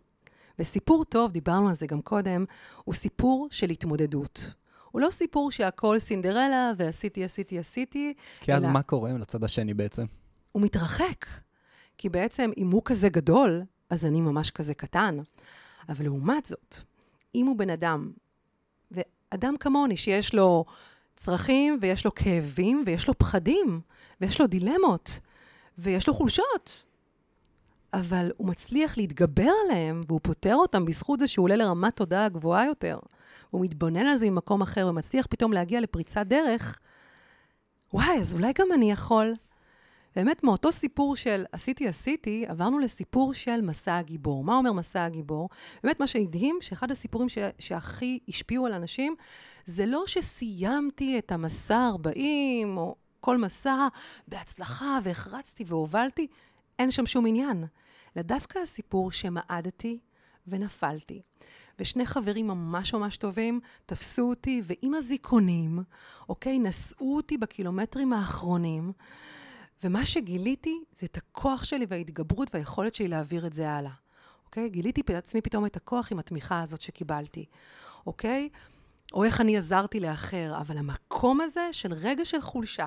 וסיפור טוב, דיברנו על זה גם קודם, הוא סיפור של התמודדות. הוא לא סיפור שהכל סינדרלה ועשיתי, עשיתי, עשיתי. כי אז אלא... מה קורה לצד השני בעצם? הוא מתרחק. כי בעצם, אם הוא כזה גדול, אז אני ממש כזה קטן. אבל לעומת זאת, אם הוא בן אדם, ואדם כמוני שיש לו צרכים ויש לו כאבים ויש לו פחדים ויש לו דילמות ויש לו חולשות, אבל הוא מצליח להתגבר עליהם והוא פותר אותם בזכות זה שהוא עולה לרמת תודעה גבוהה יותר, הוא מתבונן על זה ממקום אחר ומצליח פתאום להגיע לפריצת דרך, וואי, אז אולי גם אני יכול. באמת, מאותו סיפור של עשיתי, עשיתי, עברנו לסיפור של מסע הגיבור. מה אומר מסע הגיבור? באמת, מה שהדהים, שאחד הסיפורים ש... שהכי השפיעו על אנשים, זה לא שסיימתי את המסע 40, או כל מסע בהצלחה, והחרצתי והובלתי, אין שם שום עניין. אלא דווקא הסיפור שמעדתי ונפלתי. ושני חברים ממש ממש טובים תפסו אותי, ועם הזיכונים, אוקיי, נשאו אותי בקילומטרים האחרונים. ומה שגיליתי זה את הכוח שלי וההתגברות והיכולת שלי להעביר את זה הלאה. אוקיי? גיליתי בעצמי פתאום את הכוח עם התמיכה הזאת שקיבלתי, אוקיי? או איך אני עזרתי לאחר, אבל המקום הזה של רגע של חולשה,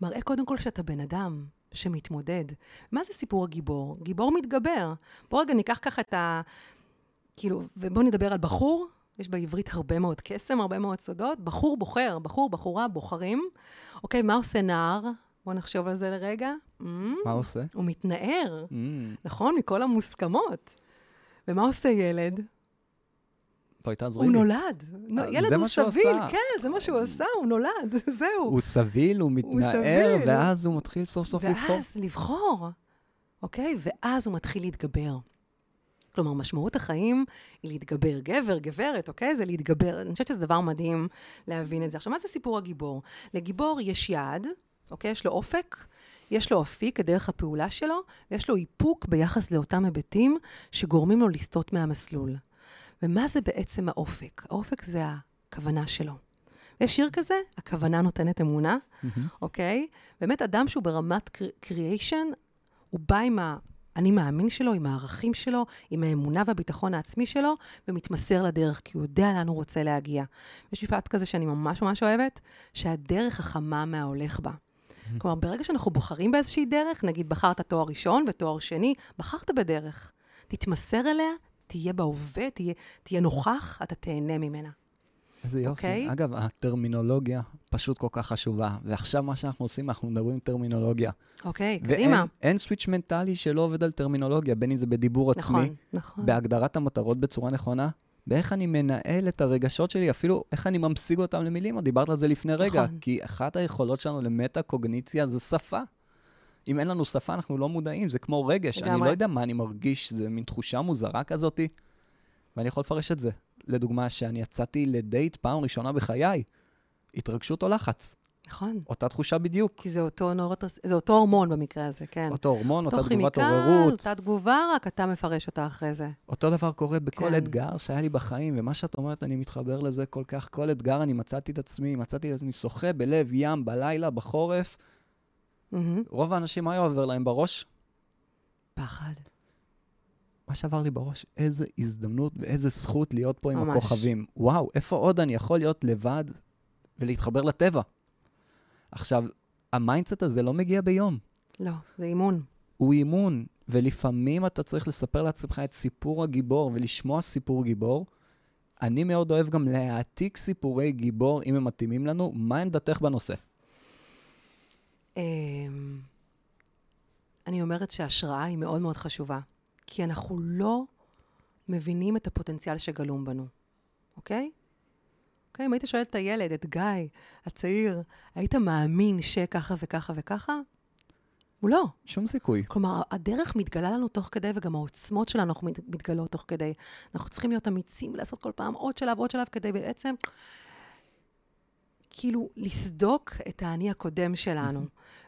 מראה קודם כל שאתה בן אדם שמתמודד. מה זה סיפור הגיבור? גיבור מתגבר. בוא רגע ניקח ככה את ה... כאילו, ובואו נדבר על בחור, יש בעברית הרבה מאוד קסם, הרבה מאוד סודות. בחור בוחר, בחור, בחורה, בוחרים. אוקיי, מה עושה נער? בואו נחשוב על זה לרגע. Mm, מה עושה? הוא מתנער, mm. נכון? מכל המוסכמות. ומה עושה ילד? בואי תעזרי לי. הוא נולד. אה, ילד הוא סביל, כן, זה מה שהוא עשה, הוא נולד, זהו. הוא סביל, הוא מתנער, ואז הוא מתחיל סוף סוף לבחור. ואז לבחור, אוקיי? ואז הוא מתחיל להתגבר. כלומר, משמעות החיים היא להתגבר. גבר, גברת, אוקיי? זה להתגבר. אני חושבת שזה דבר מדהים להבין את זה. עכשיו, מה זה סיפור הגיבור? לגיבור יש יעד, אוקיי? יש לו אופק, יש לו אפיק כדרך הפעולה שלו, ויש לו איפוק ביחס לאותם היבטים שגורמים לו לסטות מהמסלול. ומה זה בעצם האופק? האופק זה הכוונה שלו. יש שיר כזה, הכוונה נותנת אמונה, אוקיי? באמת, אדם שהוא ברמת קריאיישן, הוא בא עם האני מאמין שלו, עם הערכים שלו, עם האמונה והביטחון העצמי שלו, ומתמסר לדרך, כי הוא יודע לאן הוא רוצה להגיע. יש משפט כזה שאני ממש ממש אוהבת, שהדרך חכמה מההולך בה. כלומר, ברגע שאנחנו בוחרים באיזושהי דרך, נגיד בחרת תואר ראשון ותואר שני, בחרת בדרך. תתמסר אליה, תהיה בהווה, תהיה, תהיה נוכח, אתה תהנה ממנה. איזה יופי. Okay? אוקיי? אגב, הטרמינולוגיה פשוט כל כך חשובה, ועכשיו מה שאנחנו עושים, אנחנו מדברים טרמינולוגיה. אוקיי, okay, קדימה. ואין סוויץ' מנטלי שלא עובד על טרמינולוגיה, בין אם זה בדיבור נכון, עצמי, נכון. בהגדרת המטרות בצורה נכונה, באיך אני מנהל את הרגשות שלי, אפילו איך אני ממשיג אותם למילים, או דיברת על זה לפני נכון. רגע, כי אחת היכולות שלנו למטה-קוגניציה זה שפה. אם אין לנו שפה, אנחנו לא מודעים, זה כמו רגש. לגמרי. אני לא יודע מה אני מרגיש, זה מין תחושה מוזרה כזאתי, ואני יכול לפרש את זה. לדוגמה, שאני יצאתי לדייט פעם ראשונה בחיי, התרגשות או לחץ. נכון. אותה תחושה בדיוק. כי זה אותו, נורות, זה אותו הורמון במקרה הזה, כן. אותו הורמון, אותה תגובת עוררות. אותה תגובה, רק אתה מפרש אותה אחרי זה. אותו דבר קורה בכל כן. אתגר שהיה לי בחיים, ומה שאת אומרת, אני מתחבר לזה כל כך. כל אתגר, אני מצאתי את עצמי, מצאתי את עצמי שוחה בלב ים, בלילה, בחורף. Mm-hmm. רוב האנשים, מה היה עובר להם בראש? פחד. מה שעבר לי בראש, איזה הזדמנות ואיזה זכות להיות פה ממש. עם הכוכבים. וואו, איפה עוד אני יכול להיות לבד ולהתחבר לטבע? עכשיו, ה mindset הזה לא מגיע ביום. לא, זה אימון. הוא אימון, ולפעמים אתה צריך לספר לעצמך את סיפור הגיבור ולשמוע סיפור גיבור. אני מאוד אוהב גם להעתיק סיפורי גיבור, אם הם מתאימים לנו. מה עמדתך בנושא? אמ, אני אומרת שהשראה היא מאוד מאוד חשובה. כי אנחנו לא מבינים את הפוטנציאל שגלום בנו, אוקיי? אוקיי, אם היית שואל את הילד, את גיא, הצעיר, היית מאמין שככה וככה וככה? הוא לא. שום סיכוי. כלומר, הדרך מתגלה לנו תוך כדי, וגם העוצמות שלנו מתגלות תוך כדי. אנחנו צריכים להיות אמיצים ולעשות כל פעם עוד שלב, עוד שלב, כדי בעצם, כאילו, לסדוק את האני הקודם שלנו.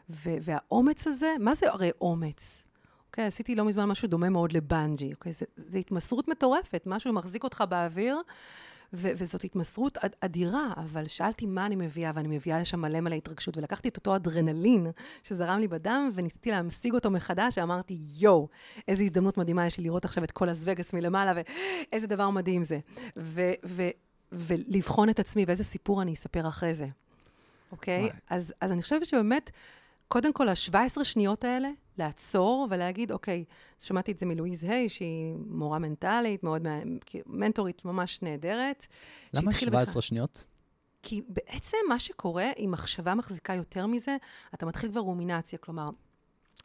והאומץ הזה, מה זה הרי אומץ? אוקיי, עשיתי לא מזמן משהו דומה מאוד לבנג'י, אוקיי? זה, זה התמסרות מטורפת, משהו מחזיק אותך באוויר, ו- וזאת התמסרות אד- אדירה, אבל שאלתי מה אני מביאה, ואני מביאה לשם מלא מלא התרגשות, ולקחתי את אותו אדרנלין שזרם לי בדם, וניסיתי להמשיג אותו מחדש, ואמרתי, יואו, איזו הזדמנות מדהימה יש לי לראות עכשיו את כל אז וגאס מלמעלה, ואיזה דבר מדהים זה. ו- ו- ולבחון את עצמי, ואיזה סיפור אני אספר אחרי זה, אוקיי? אז, אז אני חושבת שבאמת, קודם כל, ה-17 שניות האלה, לעצור ולהגיד, אוקיי, שמעתי את זה מלואיז היי, שהיא מורה מנטלית, מאוד מנטורית ממש נהדרת. למה 17 בך... שניות? כי בעצם מה שקורה, אם מחשבה מחזיקה יותר מזה, אתה מתחיל כבר רומינציה, כלומר,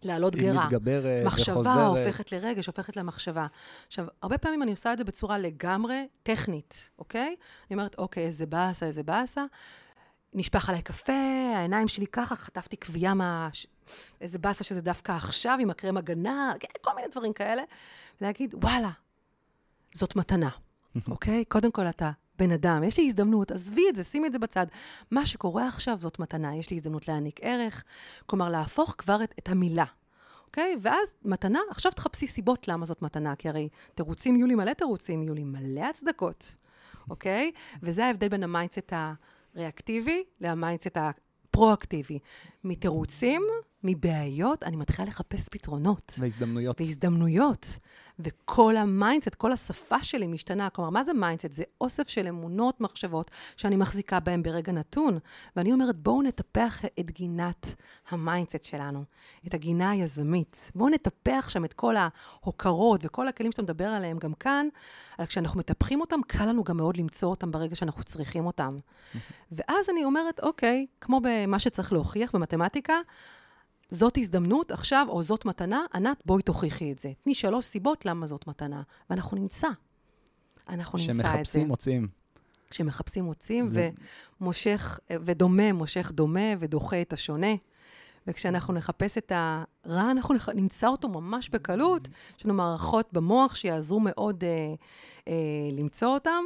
לעלות גרה. היא מתגברת מחשבה וחוזרת. מחשבה הופכת לרגש, הופכת למחשבה. עכשיו, הרבה פעמים אני עושה את זה בצורה לגמרי טכנית, אוקיי? אני אומרת, אוקיי, איזה באסה, איזה באסה. נשפך עליי קפה, העיניים שלי ככה, חטפתי קביעה מה... איזה באסה שזה דווקא עכשיו עם הקרם הגנה, כן, כל מיני דברים כאלה. להגיד, וואלה, זאת מתנה, אוקיי? קודם כל אתה בן אדם, יש לי הזדמנות, עזבי את זה, שימי את זה בצד. מה שקורה עכשיו זאת מתנה, יש לי הזדמנות להעניק ערך, כלומר, להפוך כבר את, את המילה, אוקיי? ואז מתנה, עכשיו תחפשי סיבות למה זאת מתנה, כי הרי תירוצים יהיו לי מלא תירוצים, יהיו לי מלא הצדקות, אוקיי? וזה ההבדל בין ה mindset הריאקטיבי ל mindset הפרואקטיבי. מתירוצים, מבעיות, אני מתחילה לחפש פתרונות. והזדמנויות. והזדמנויות. וכל ה mindset, כל השפה שלי משתנה. כלומר, מה זה mindset? זה אוסף של אמונות, מחשבות, שאני מחזיקה בהן ברגע נתון. ואני אומרת, בואו נטפח את גינת ה mindset שלנו, את הגינה היזמית. בואו נטפח שם את כל ההוקרות וכל הכלים שאתה מדבר עליהם גם כאן, אבל כשאנחנו מטפחים אותם, קל לנו גם מאוד למצוא אותם ברגע שאנחנו צריכים אותם. ואז אני אומרת, אוקיי, כמו במה שצריך להוכיח במתמטיקה, זאת הזדמנות עכשיו, או זאת מתנה, ענת, בואי תוכיחי את זה. תני שלוש סיבות למה זאת מתנה, ואנחנו נמצא. אנחנו נמצא את זה. כשמחפשים, מוצאים. כשמחפשים, מוצאים, זה... ומושך, ודומה, מושך דומה, ודוחה את השונה. וכשאנחנו נחפש את הרע, אנחנו נח... נמצא אותו ממש בקלות. יש לנו מערכות במוח שיעזרו מאוד אה, אה, למצוא אותם.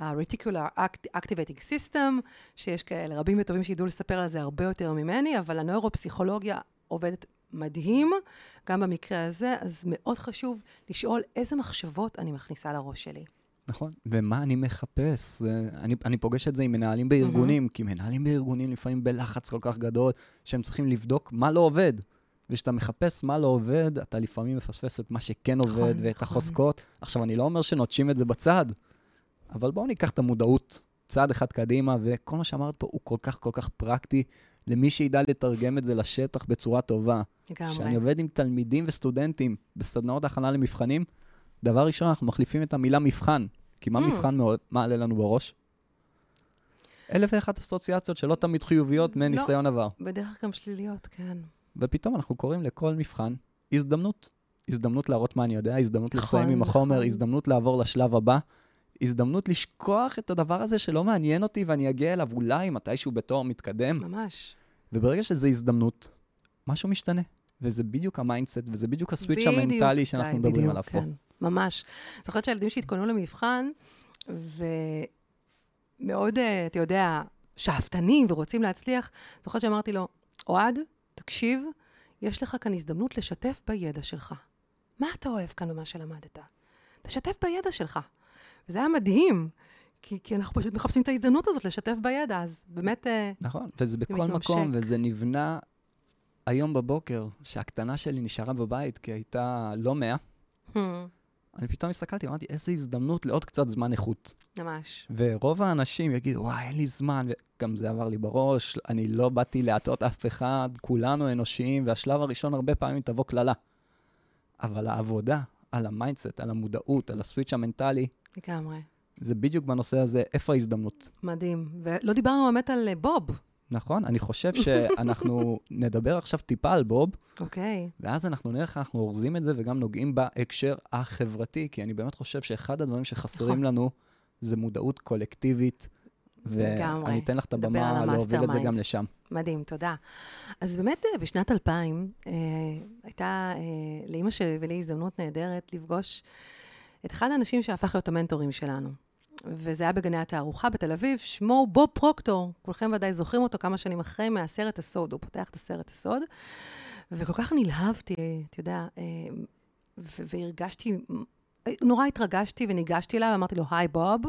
ה-Reticular Activating System, שיש כאלה רבים וטובים שידעו לספר על זה הרבה יותר ממני, אבל הנוירופסיכולוגיה עובדת מדהים, גם במקרה הזה, אז מאוד חשוב לשאול איזה מחשבות אני מכניסה לראש שלי. נכון, ומה אני מחפש? אני, אני פוגש את זה עם מנהלים בארגונים, mm-hmm. כי מנהלים בארגונים לפעמים בלחץ כל כך גדול, שהם צריכים לבדוק מה לא עובד. וכשאתה מחפש מה לא עובד, אתה לפעמים מפספס את מה שכן נכון, עובד ואת נכון. החוזקות. עכשיו, אני לא אומר שנוטשים את זה בצד, אבל בואו ניקח את המודעות צעד אחד קדימה, וכל מה שאמרת פה הוא כל כך כל כך פרקטי למי שידע לתרגם את זה לשטח בצורה טובה. לגמרי. כשאני עובד עם תלמידים וסטודנטים בסדנאות הכנה למבחנים, דבר ראשון, אנחנו מחליפים את המילה מבחן. כי מה mm. מבחן מעלה לנו בראש? אלף ואחת אסוציאציות שלא תמיד חיוביות לא, מניסיון עבר. בדרך כלל גם שליליות, כן. ופתאום אנחנו קוראים לכל מבחן הזדמנות. הזדמנות להראות מה אני יודע, הזדמנות נכון, לסיים עם החומר, נכון. הזדמנות לעבור לשלב הבא, הזדמנות לשכוח את הדבר הזה שלא מעניין אותי ואני אגיע אליו אולי מתישהו בתואר מתקדם. ממש. וברגע שזו הזדמנות, משהו משתנה. וזה בדיוק ה mindset, וזה בדיוק ה switch המנטלי שאנחנו מדברים בדיוק, עליו כן. פה. ממש. זוכרת שהילדים שהתכוננו למבחן, ומאוד, אה, אתה יודע, שאפתנים ורוצים להצליח, זוכרת שאמרתי לו, אוהד, תקשיב, יש לך כאן הזדמנות לשתף בידע שלך. מה אתה אוהב כאן במה שלמדת? תשתף בידע שלך. וזה היה מדהים. כי, כי אנחנו פשוט מחפשים את ההזדמנות הזאת לשתף בידע, אז באמת... אה, נכון, וזה בכל מקום, וזה נבנה היום בבוקר, שהקטנה שלי נשארה בבית, כי הייתה לא מאה. Hmm. אני פתאום הסתכלתי, אמרתי, איזה הזדמנות לעוד קצת זמן איכות. ממש. ורוב האנשים יגידו, וואי, אין לי זמן, וגם זה עבר לי בראש, אני לא באתי להטעות אף אחד, כולנו אנושיים, והשלב הראשון הרבה פעמים תבוא קללה. אבל העבודה על ה mindset, על המודעות, על ה switch המנטלי, לגמרי. זה בדיוק בנושא הזה, איפה ההזדמנות? מדהים. ולא דיברנו באמת על אה, בוב. נכון, אני חושב שאנחנו נדבר עכשיו טיפה על בוב. אוקיי. Okay. ואז אנחנו נראה איך אנחנו אורזים את זה וגם נוגעים בהקשר החברתי, כי אני באמת חושב שאחד הדברים שחסרים נכון. לנו זה מודעות קולקטיבית. ואני אתן לך את הבמה להוביל את זה גם לשם. מדהים, תודה. אז באמת אה, בשנת 2000 אה, הייתה אה, לאימא שלי ולי הזדמנות נהדרת לפגוש את אחד האנשים שהפך להיות המנטורים שלנו. וזה היה בגני התערוכה בתל אביב, שמו בוב פרוקטור. כולכם ודאי זוכרים אותו כמה שנים אחרי מהסרט הסוד, הוא פותח את הסרט הסוד. וכל כך נלהבתי, אתה יודע, אה, והרגשתי, נורא התרגשתי וניגשתי אליו, אמרתי לו, היי בוב,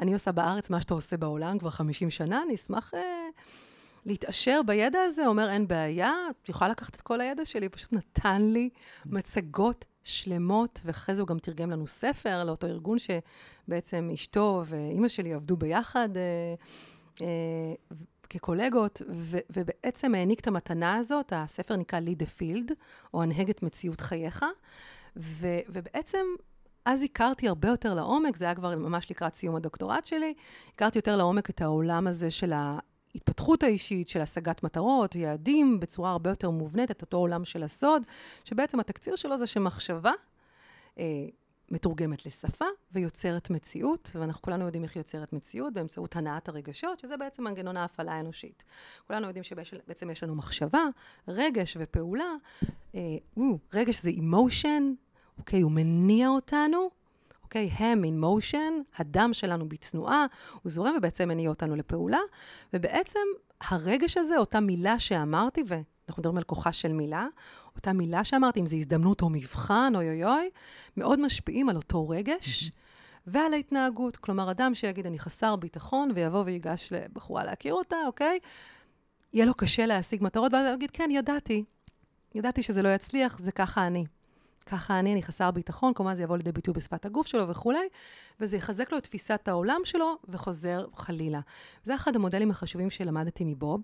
אני עושה בארץ מה שאתה עושה בעולם כבר 50 שנה, אני אשמח... אה, להתעשר בידע הזה, אומר, אין בעיה, את יכולה לקחת את כל הידע שלי, פשוט נתן לי מצגות שלמות, ואחרי זה הוא גם תרגם לנו ספר לאותו ארגון שבעצם אשתו ואימא שלי עבדו ביחד אה, אה, כקולגות, ו- ובעצם העניק את המתנה הזאת, הספר נקרא Lead the Field, או הנהג את מציאות חייך, ו- ובעצם אז הכרתי הרבה יותר לעומק, זה היה כבר ממש לקראת סיום הדוקטורט שלי, הכרתי יותר לעומק את העולם הזה של ההתפתחות האישית, של השגת מטרות, יעדים, בצורה הרבה יותר מובנית, את אותו עולם של הסוד, שבעצם התקציר שלו זה שמחשבה אה, מתורגמת לשפה ויוצרת מציאות, ואנחנו כולנו יודעים איך יוצרת מציאות, באמצעות הנעת הרגשות, שזה בעצם מנגנון ההפעלה האנושית. כולנו יודעים שבעצם יש לנו מחשבה, רגש ופעולה. אה, או, רגש זה emotion, אוקיי, הוא מניע אותנו אוקיי? הם in motion, הדם שלנו בתנועה, הוא זורם ובעצם מניע אותנו לפעולה, ובעצם הרגש הזה, אותה מילה שאמרתי, ואנחנו מדברים על כוחה של מילה, אותה מילה שאמרתי, אם זו הזדמנות או מבחן, אוי אוי אוי, מאוד משפיעים על אותו רגש. ועל ההתנהגות. כלומר, אדם שיגיד, אני חסר ביטחון, ויבוא ויגש לבחורה להכיר אותה, אוקיי? יהיה לו קשה להשיג מטרות, ואז הוא יגיד, כן, ידעתי. ידעתי שזה לא יצליח, זה ככה אני. ככה אני, אני חסר ביטחון, כמובן זה יבוא לידי ביטוי בשפת הגוף שלו וכולי, וזה יחזק לו את תפיסת העולם שלו וחוזר חלילה. זה אחד המודלים החשובים שלמדתי מבוב,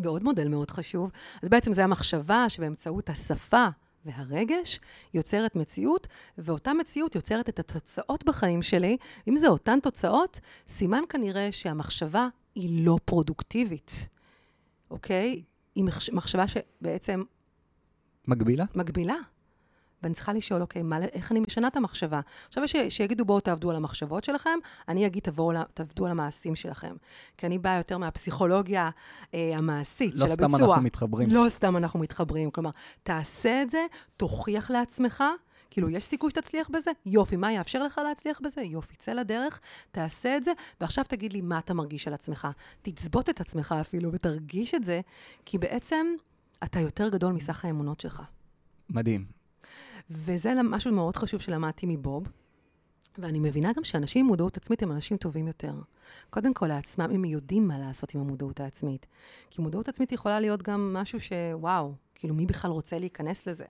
ועוד מודל מאוד חשוב, אז בעצם זה המחשבה שבאמצעות השפה והרגש יוצרת מציאות, ואותה מציאות יוצרת את התוצאות בחיים שלי. אם זה אותן תוצאות, סימן כנראה שהמחשבה היא לא פרודוקטיבית, אוקיי? היא מחשבה שבעצם... מגבילה? מגבילה. ואני צריכה לשאול, אוקיי, מה, איך אני משנה את המחשבה? עכשיו ש, שיגידו, בואו תעבדו על המחשבות שלכם, אני אגיד, תבואו, תעבדו על המעשים שלכם. כי אני באה יותר מהפסיכולוגיה אה, המעשית לא של הביצוע. לא סתם אנחנו מתחברים. לא סתם אנחנו מתחברים. כלומר, תעשה את זה, תוכיח לעצמך, כאילו, יש סיכוי שתצליח בזה? יופי, מה יאפשר לך להצליח בזה? יופי, צא לדרך, תעשה את זה, ועכשיו תגיד לי מה אתה מרגיש על עצמך. תצבות את עצמך אפילו ותרגיש את זה, כי בעצם אתה יותר גדול מסך האמונות שלך. מדהים. וזה משהו מאוד חשוב שלמדתי מבוב, ואני מבינה גם שאנשים עם מודעות עצמית הם אנשים טובים יותר. קודם כל, לעצמם הם יודעים מה לעשות עם המודעות העצמית. כי מודעות עצמית יכולה להיות גם משהו שוואו, כאילו מי בכלל רוצה להיכנס לזה?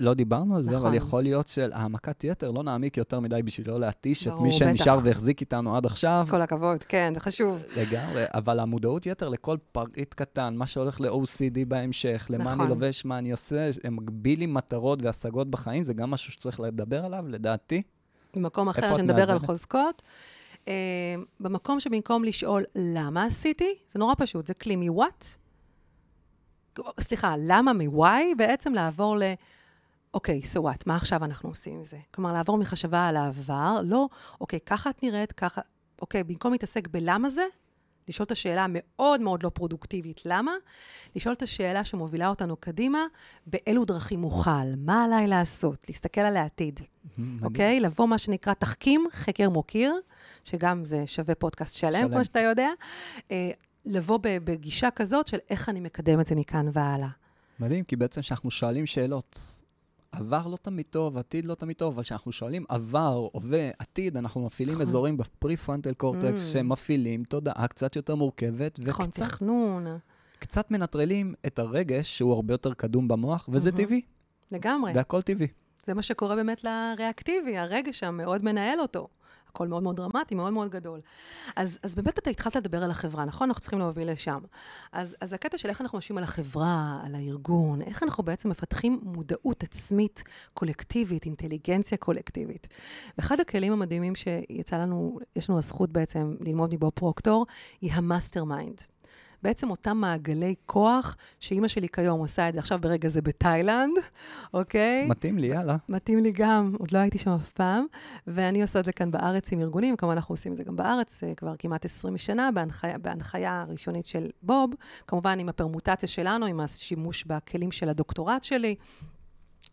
לא דיברנו על זה, נכון. אבל יכול להיות של העמקת יתר, לא נעמיק יותר מדי בשביל לא להתיש את מי שנשאר והחזיק איתנו עד עכשיו. כל הכבוד, כן, חשוב. לגמרי, אבל המודעות יתר לכל פריט קטן, מה שהולך ל-OCD בהמשך, למה נכון. אני לובש, מה אני עושה, מגביל לי מטרות והשגות בחיים, זה גם משהו שצריך לדבר עליו, לדעתי. במקום אחר שנדבר על חוזקות. Uh, במקום שבמקום לשאול למה עשיתי, זה נורא פשוט, זה כלי מ-what, סליחה, למה מ-why, בעצם לעבור ל... אוקיי, okay, so what? מה עכשיו אנחנו עושים עם זה? כלומר, לעבור מחשבה על העבר, לא, אוקיי, okay, ככה את נראית, ככה, אוקיי, במקום להתעסק בלמה זה, לשאול את השאלה המאוד מאוד לא פרודוקטיבית, למה? לשאול את השאלה שמובילה אותנו קדימה, באילו דרכים אוכל, מה עליי לעשות, להסתכל על העתיד, אוקיי? Okay? לבוא מה שנקרא תחכים, חקר מוקיר, שגם זה שווה פודקאסט שלם, שלם. כמו שאתה יודע. אה, לבוא בגישה כזאת של איך אני מקדם את זה מכאן והלאה. מדהים, כי בעצם כשאנחנו שואלים שאלות, עבר לא תמיד טוב, עתיד לא תמיד טוב, אבל כשאנחנו שואלים עבר, הווה, עתיד, אנחנו מפעילים נכון. אזורים בפרי-פרונטל קורטקס mm. שמפעילים תודעה קצת יותר מורכבת, נכון, וקצת... תכנון. קצת מנטרלים את הרגש, שהוא הרבה יותר קדום במוח, וזה mm-hmm. טבעי. לגמרי. והכל טבעי. זה מה שקורה באמת לריאקטיבי, הרגש המאוד מנהל אותו. הכל מאוד מאוד דרמטי, מאוד מאוד גדול. אז, אז באמת אתה התחלת לדבר על החברה, נכון? אנחנו צריכים להוביל לשם. אז, אז הקטע של איך אנחנו חושבים על החברה, על הארגון, איך אנחנו בעצם מפתחים מודעות עצמית קולקטיבית, אינטליגנציה קולקטיבית. ואחד הכלים המדהימים שיצא לנו, יש לנו הזכות בעצם ללמוד מבוב פרוקטור, היא ה mastermind. בעצם אותם מעגלי כוח, שאימא שלי כיום עושה את זה עכשיו ברגע זה בתאילנד, אוקיי? מתאים לי, יאללה. מתאים לי גם, עוד לא הייתי שם אף פעם, ואני עושה את זה כאן בארץ עם ארגונים, כמובן אנחנו עושים את זה גם בארץ אה, כבר כמעט 20 שנה, בהנחיה, בהנחיה הראשונית של בוב, כמובן עם הפרמוטציה שלנו, עם השימוש בכלים של הדוקטורט שלי.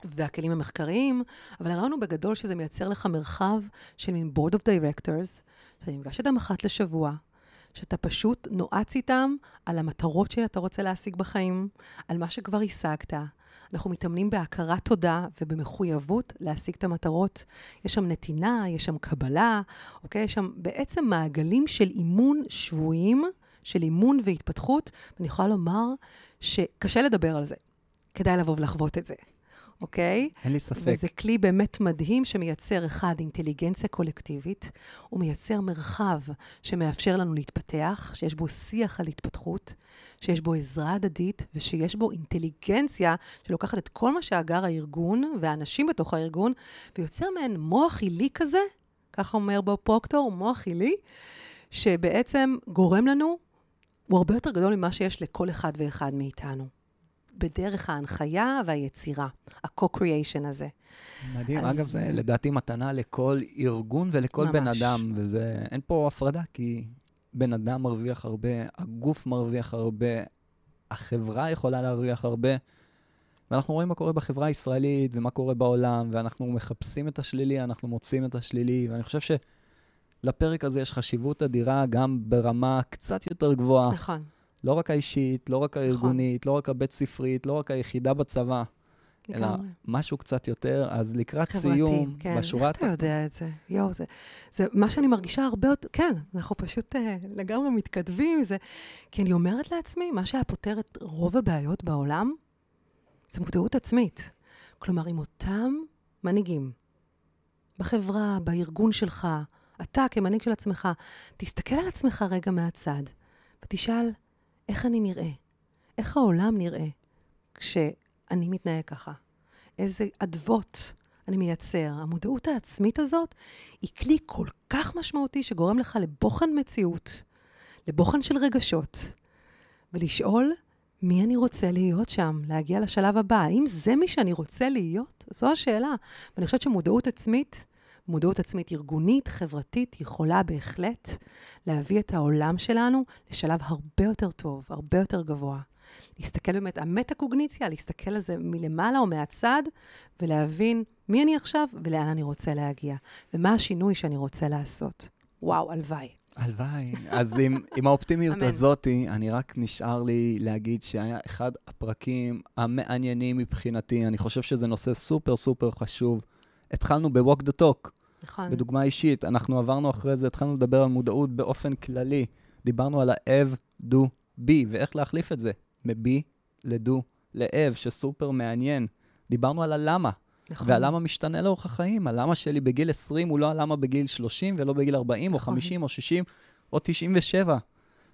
והכלים המחקריים, אבל הרעיון הוא בגדול שזה מייצר לך מרחב של מין board of directors, שאתה נפגש איתם אחת לשבוע, שאתה פשוט נועץ איתם על המטרות שאתה רוצה להשיג בחיים, על מה שכבר השגת. אנחנו מתאמנים בהכרת תודה ובמחויבות להשיג את המטרות. יש שם נתינה, יש שם קבלה, אוקיי? יש שם בעצם מעגלים של אימון שבויים, של אימון והתפתחות, ואני יכולה לומר שקשה לדבר על זה. כדאי לבוא ולחוות את זה. אוקיי? אין לי ספק. וזה כלי באמת מדהים שמייצר, אחד, אינטליגנציה קולקטיבית, הוא מייצר מרחב שמאפשר לנו להתפתח, שיש בו שיח על התפתחות, שיש בו עזרה הדדית, ושיש בו אינטליגנציה שלוקחת את כל מה שאגר הארגון והאנשים בתוך הארגון, ויוצר מעין מוח עילי כזה, ככה אומר בו פרוקטור, מוח עילי, שבעצם גורם לנו, הוא הרבה יותר גדול ממה שיש לכל אחד ואחד מאיתנו. בדרך ההנחיה והיצירה, ה-co-creation הזה. מדהים. אז... אגב, זה לדעתי מתנה לכל ארגון ולכל ממש. בן אדם, וזה, אין פה הפרדה, כי בן אדם מרוויח הרבה, הגוף מרוויח הרבה, החברה יכולה להרוויח הרבה. ואנחנו רואים מה קורה בחברה הישראלית ומה קורה בעולם, ואנחנו מחפשים את השלילי, אנחנו מוצאים את השלילי, ואני חושב שלפרק הזה יש חשיבות אדירה גם ברמה קצת יותר גבוהה. נכון. לא רק האישית, לא רק הארגונית, נכון. לא רק הבית ספרית, לא רק היחידה בצבא, לגמרי. אלא משהו קצת יותר. אז לקראת חברתי, סיום, כן. בשורה... איך אתה יודע את זה? יואו, זה, זה מה שאני מרגישה הרבה יותר... כן, אנחנו פשוט uh, לגמרי מתכתבים זה. כי אני אומרת לעצמי, מה שהיה פותר את רוב הבעיות בעולם, זה מודעות עצמית. כלומר, עם אותם מנהיגים, בחברה, בארגון שלך, אתה כמנהיג של עצמך, תסתכל על עצמך רגע מהצד ותשאל, איך אני נראה? איך העולם נראה כשאני מתנהג ככה? איזה אדוות אני מייצר. המודעות העצמית הזאת היא כלי כל כך משמעותי שגורם לך לבוחן מציאות, לבוחן של רגשות, ולשאול מי אני רוצה להיות שם, להגיע לשלב הבא. האם זה מי שאני רוצה להיות? זו השאלה. ואני חושבת שמודעות עצמית, מודעות עצמית ארגונית, חברתית, יכולה בהחלט להביא את העולם שלנו לשלב הרבה יותר טוב, הרבה יותר גבוה. להסתכל באמת, המטה-קוגניציה, להסתכל על זה מלמעלה או מהצד, ולהבין מי אני עכשיו ולאן אני רוצה להגיע, ומה השינוי שאני רוצה לעשות. וואו, הלוואי. הלוואי. אז עם, עם האופטימיות הזאת, אני רק נשאר לי להגיד שהיה אחד הפרקים המעניינים מבחינתי. אני חושב שזה נושא סופר סופר חשוב. התחלנו ב-Walk the Talk. נכון. בדוגמה אישית, אנחנו עברנו אחרי זה, התחלנו לדבר על מודעות באופן כללי. דיברנו על ה-Have, Do, Be, ואיך להחליף את זה. מ-Be ל-Do, ל-Have, שסופר מעניין. דיברנו על הלמה. נכון. והלמה משתנה לאורך החיים. הלמה שלי בגיל 20 הוא לא הלמה בגיל 30 ולא בגיל 40 או נכון. 50 או 60 או 97.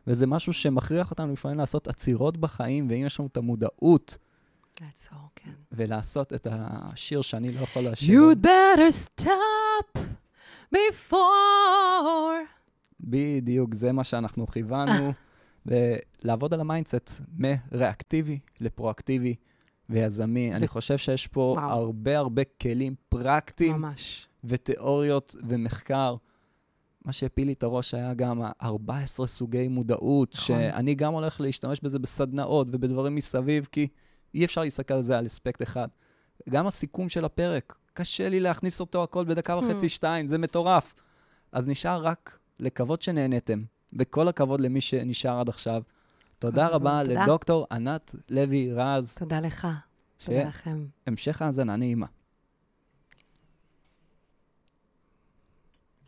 וזה משהו שמכריח אותנו לפעמים לעשות עצירות בחיים, ואם יש לנו את המודעות לעצור, כן. ולעשות את השיר שאני לא יכול לשיר. You'd better stop before. בדיוק, זה מה שאנחנו כיוונו, ולעבוד על ה mindset מריאקטיבי לפרואקטיבי ויזמי. אני חושב שיש פה וואו. הרבה הרבה כלים פרקטיים ממש. ותיאוריות ומחקר. מה שהפיל לי את הראש היה גם ה-14 סוגי מודעות, נכון. שאני גם הולך להשתמש בזה בסדנאות ובדברים מסביב, כי אי אפשר להסתכל על זה על אספקט אחד. גם הסיכום של הפרק, קשה לי להכניס אותו הכל בדקה וחצי, Hmm. שתיים, זה מטורף. אז נשאר רק לקוות שנהנתם, וכל הכבוד למי שנשאר עד עכשיו. תודה רבה. לדוקטור ענת לוי רז, תודה לך. תודה לכם. שהמשך האזנה נעימה.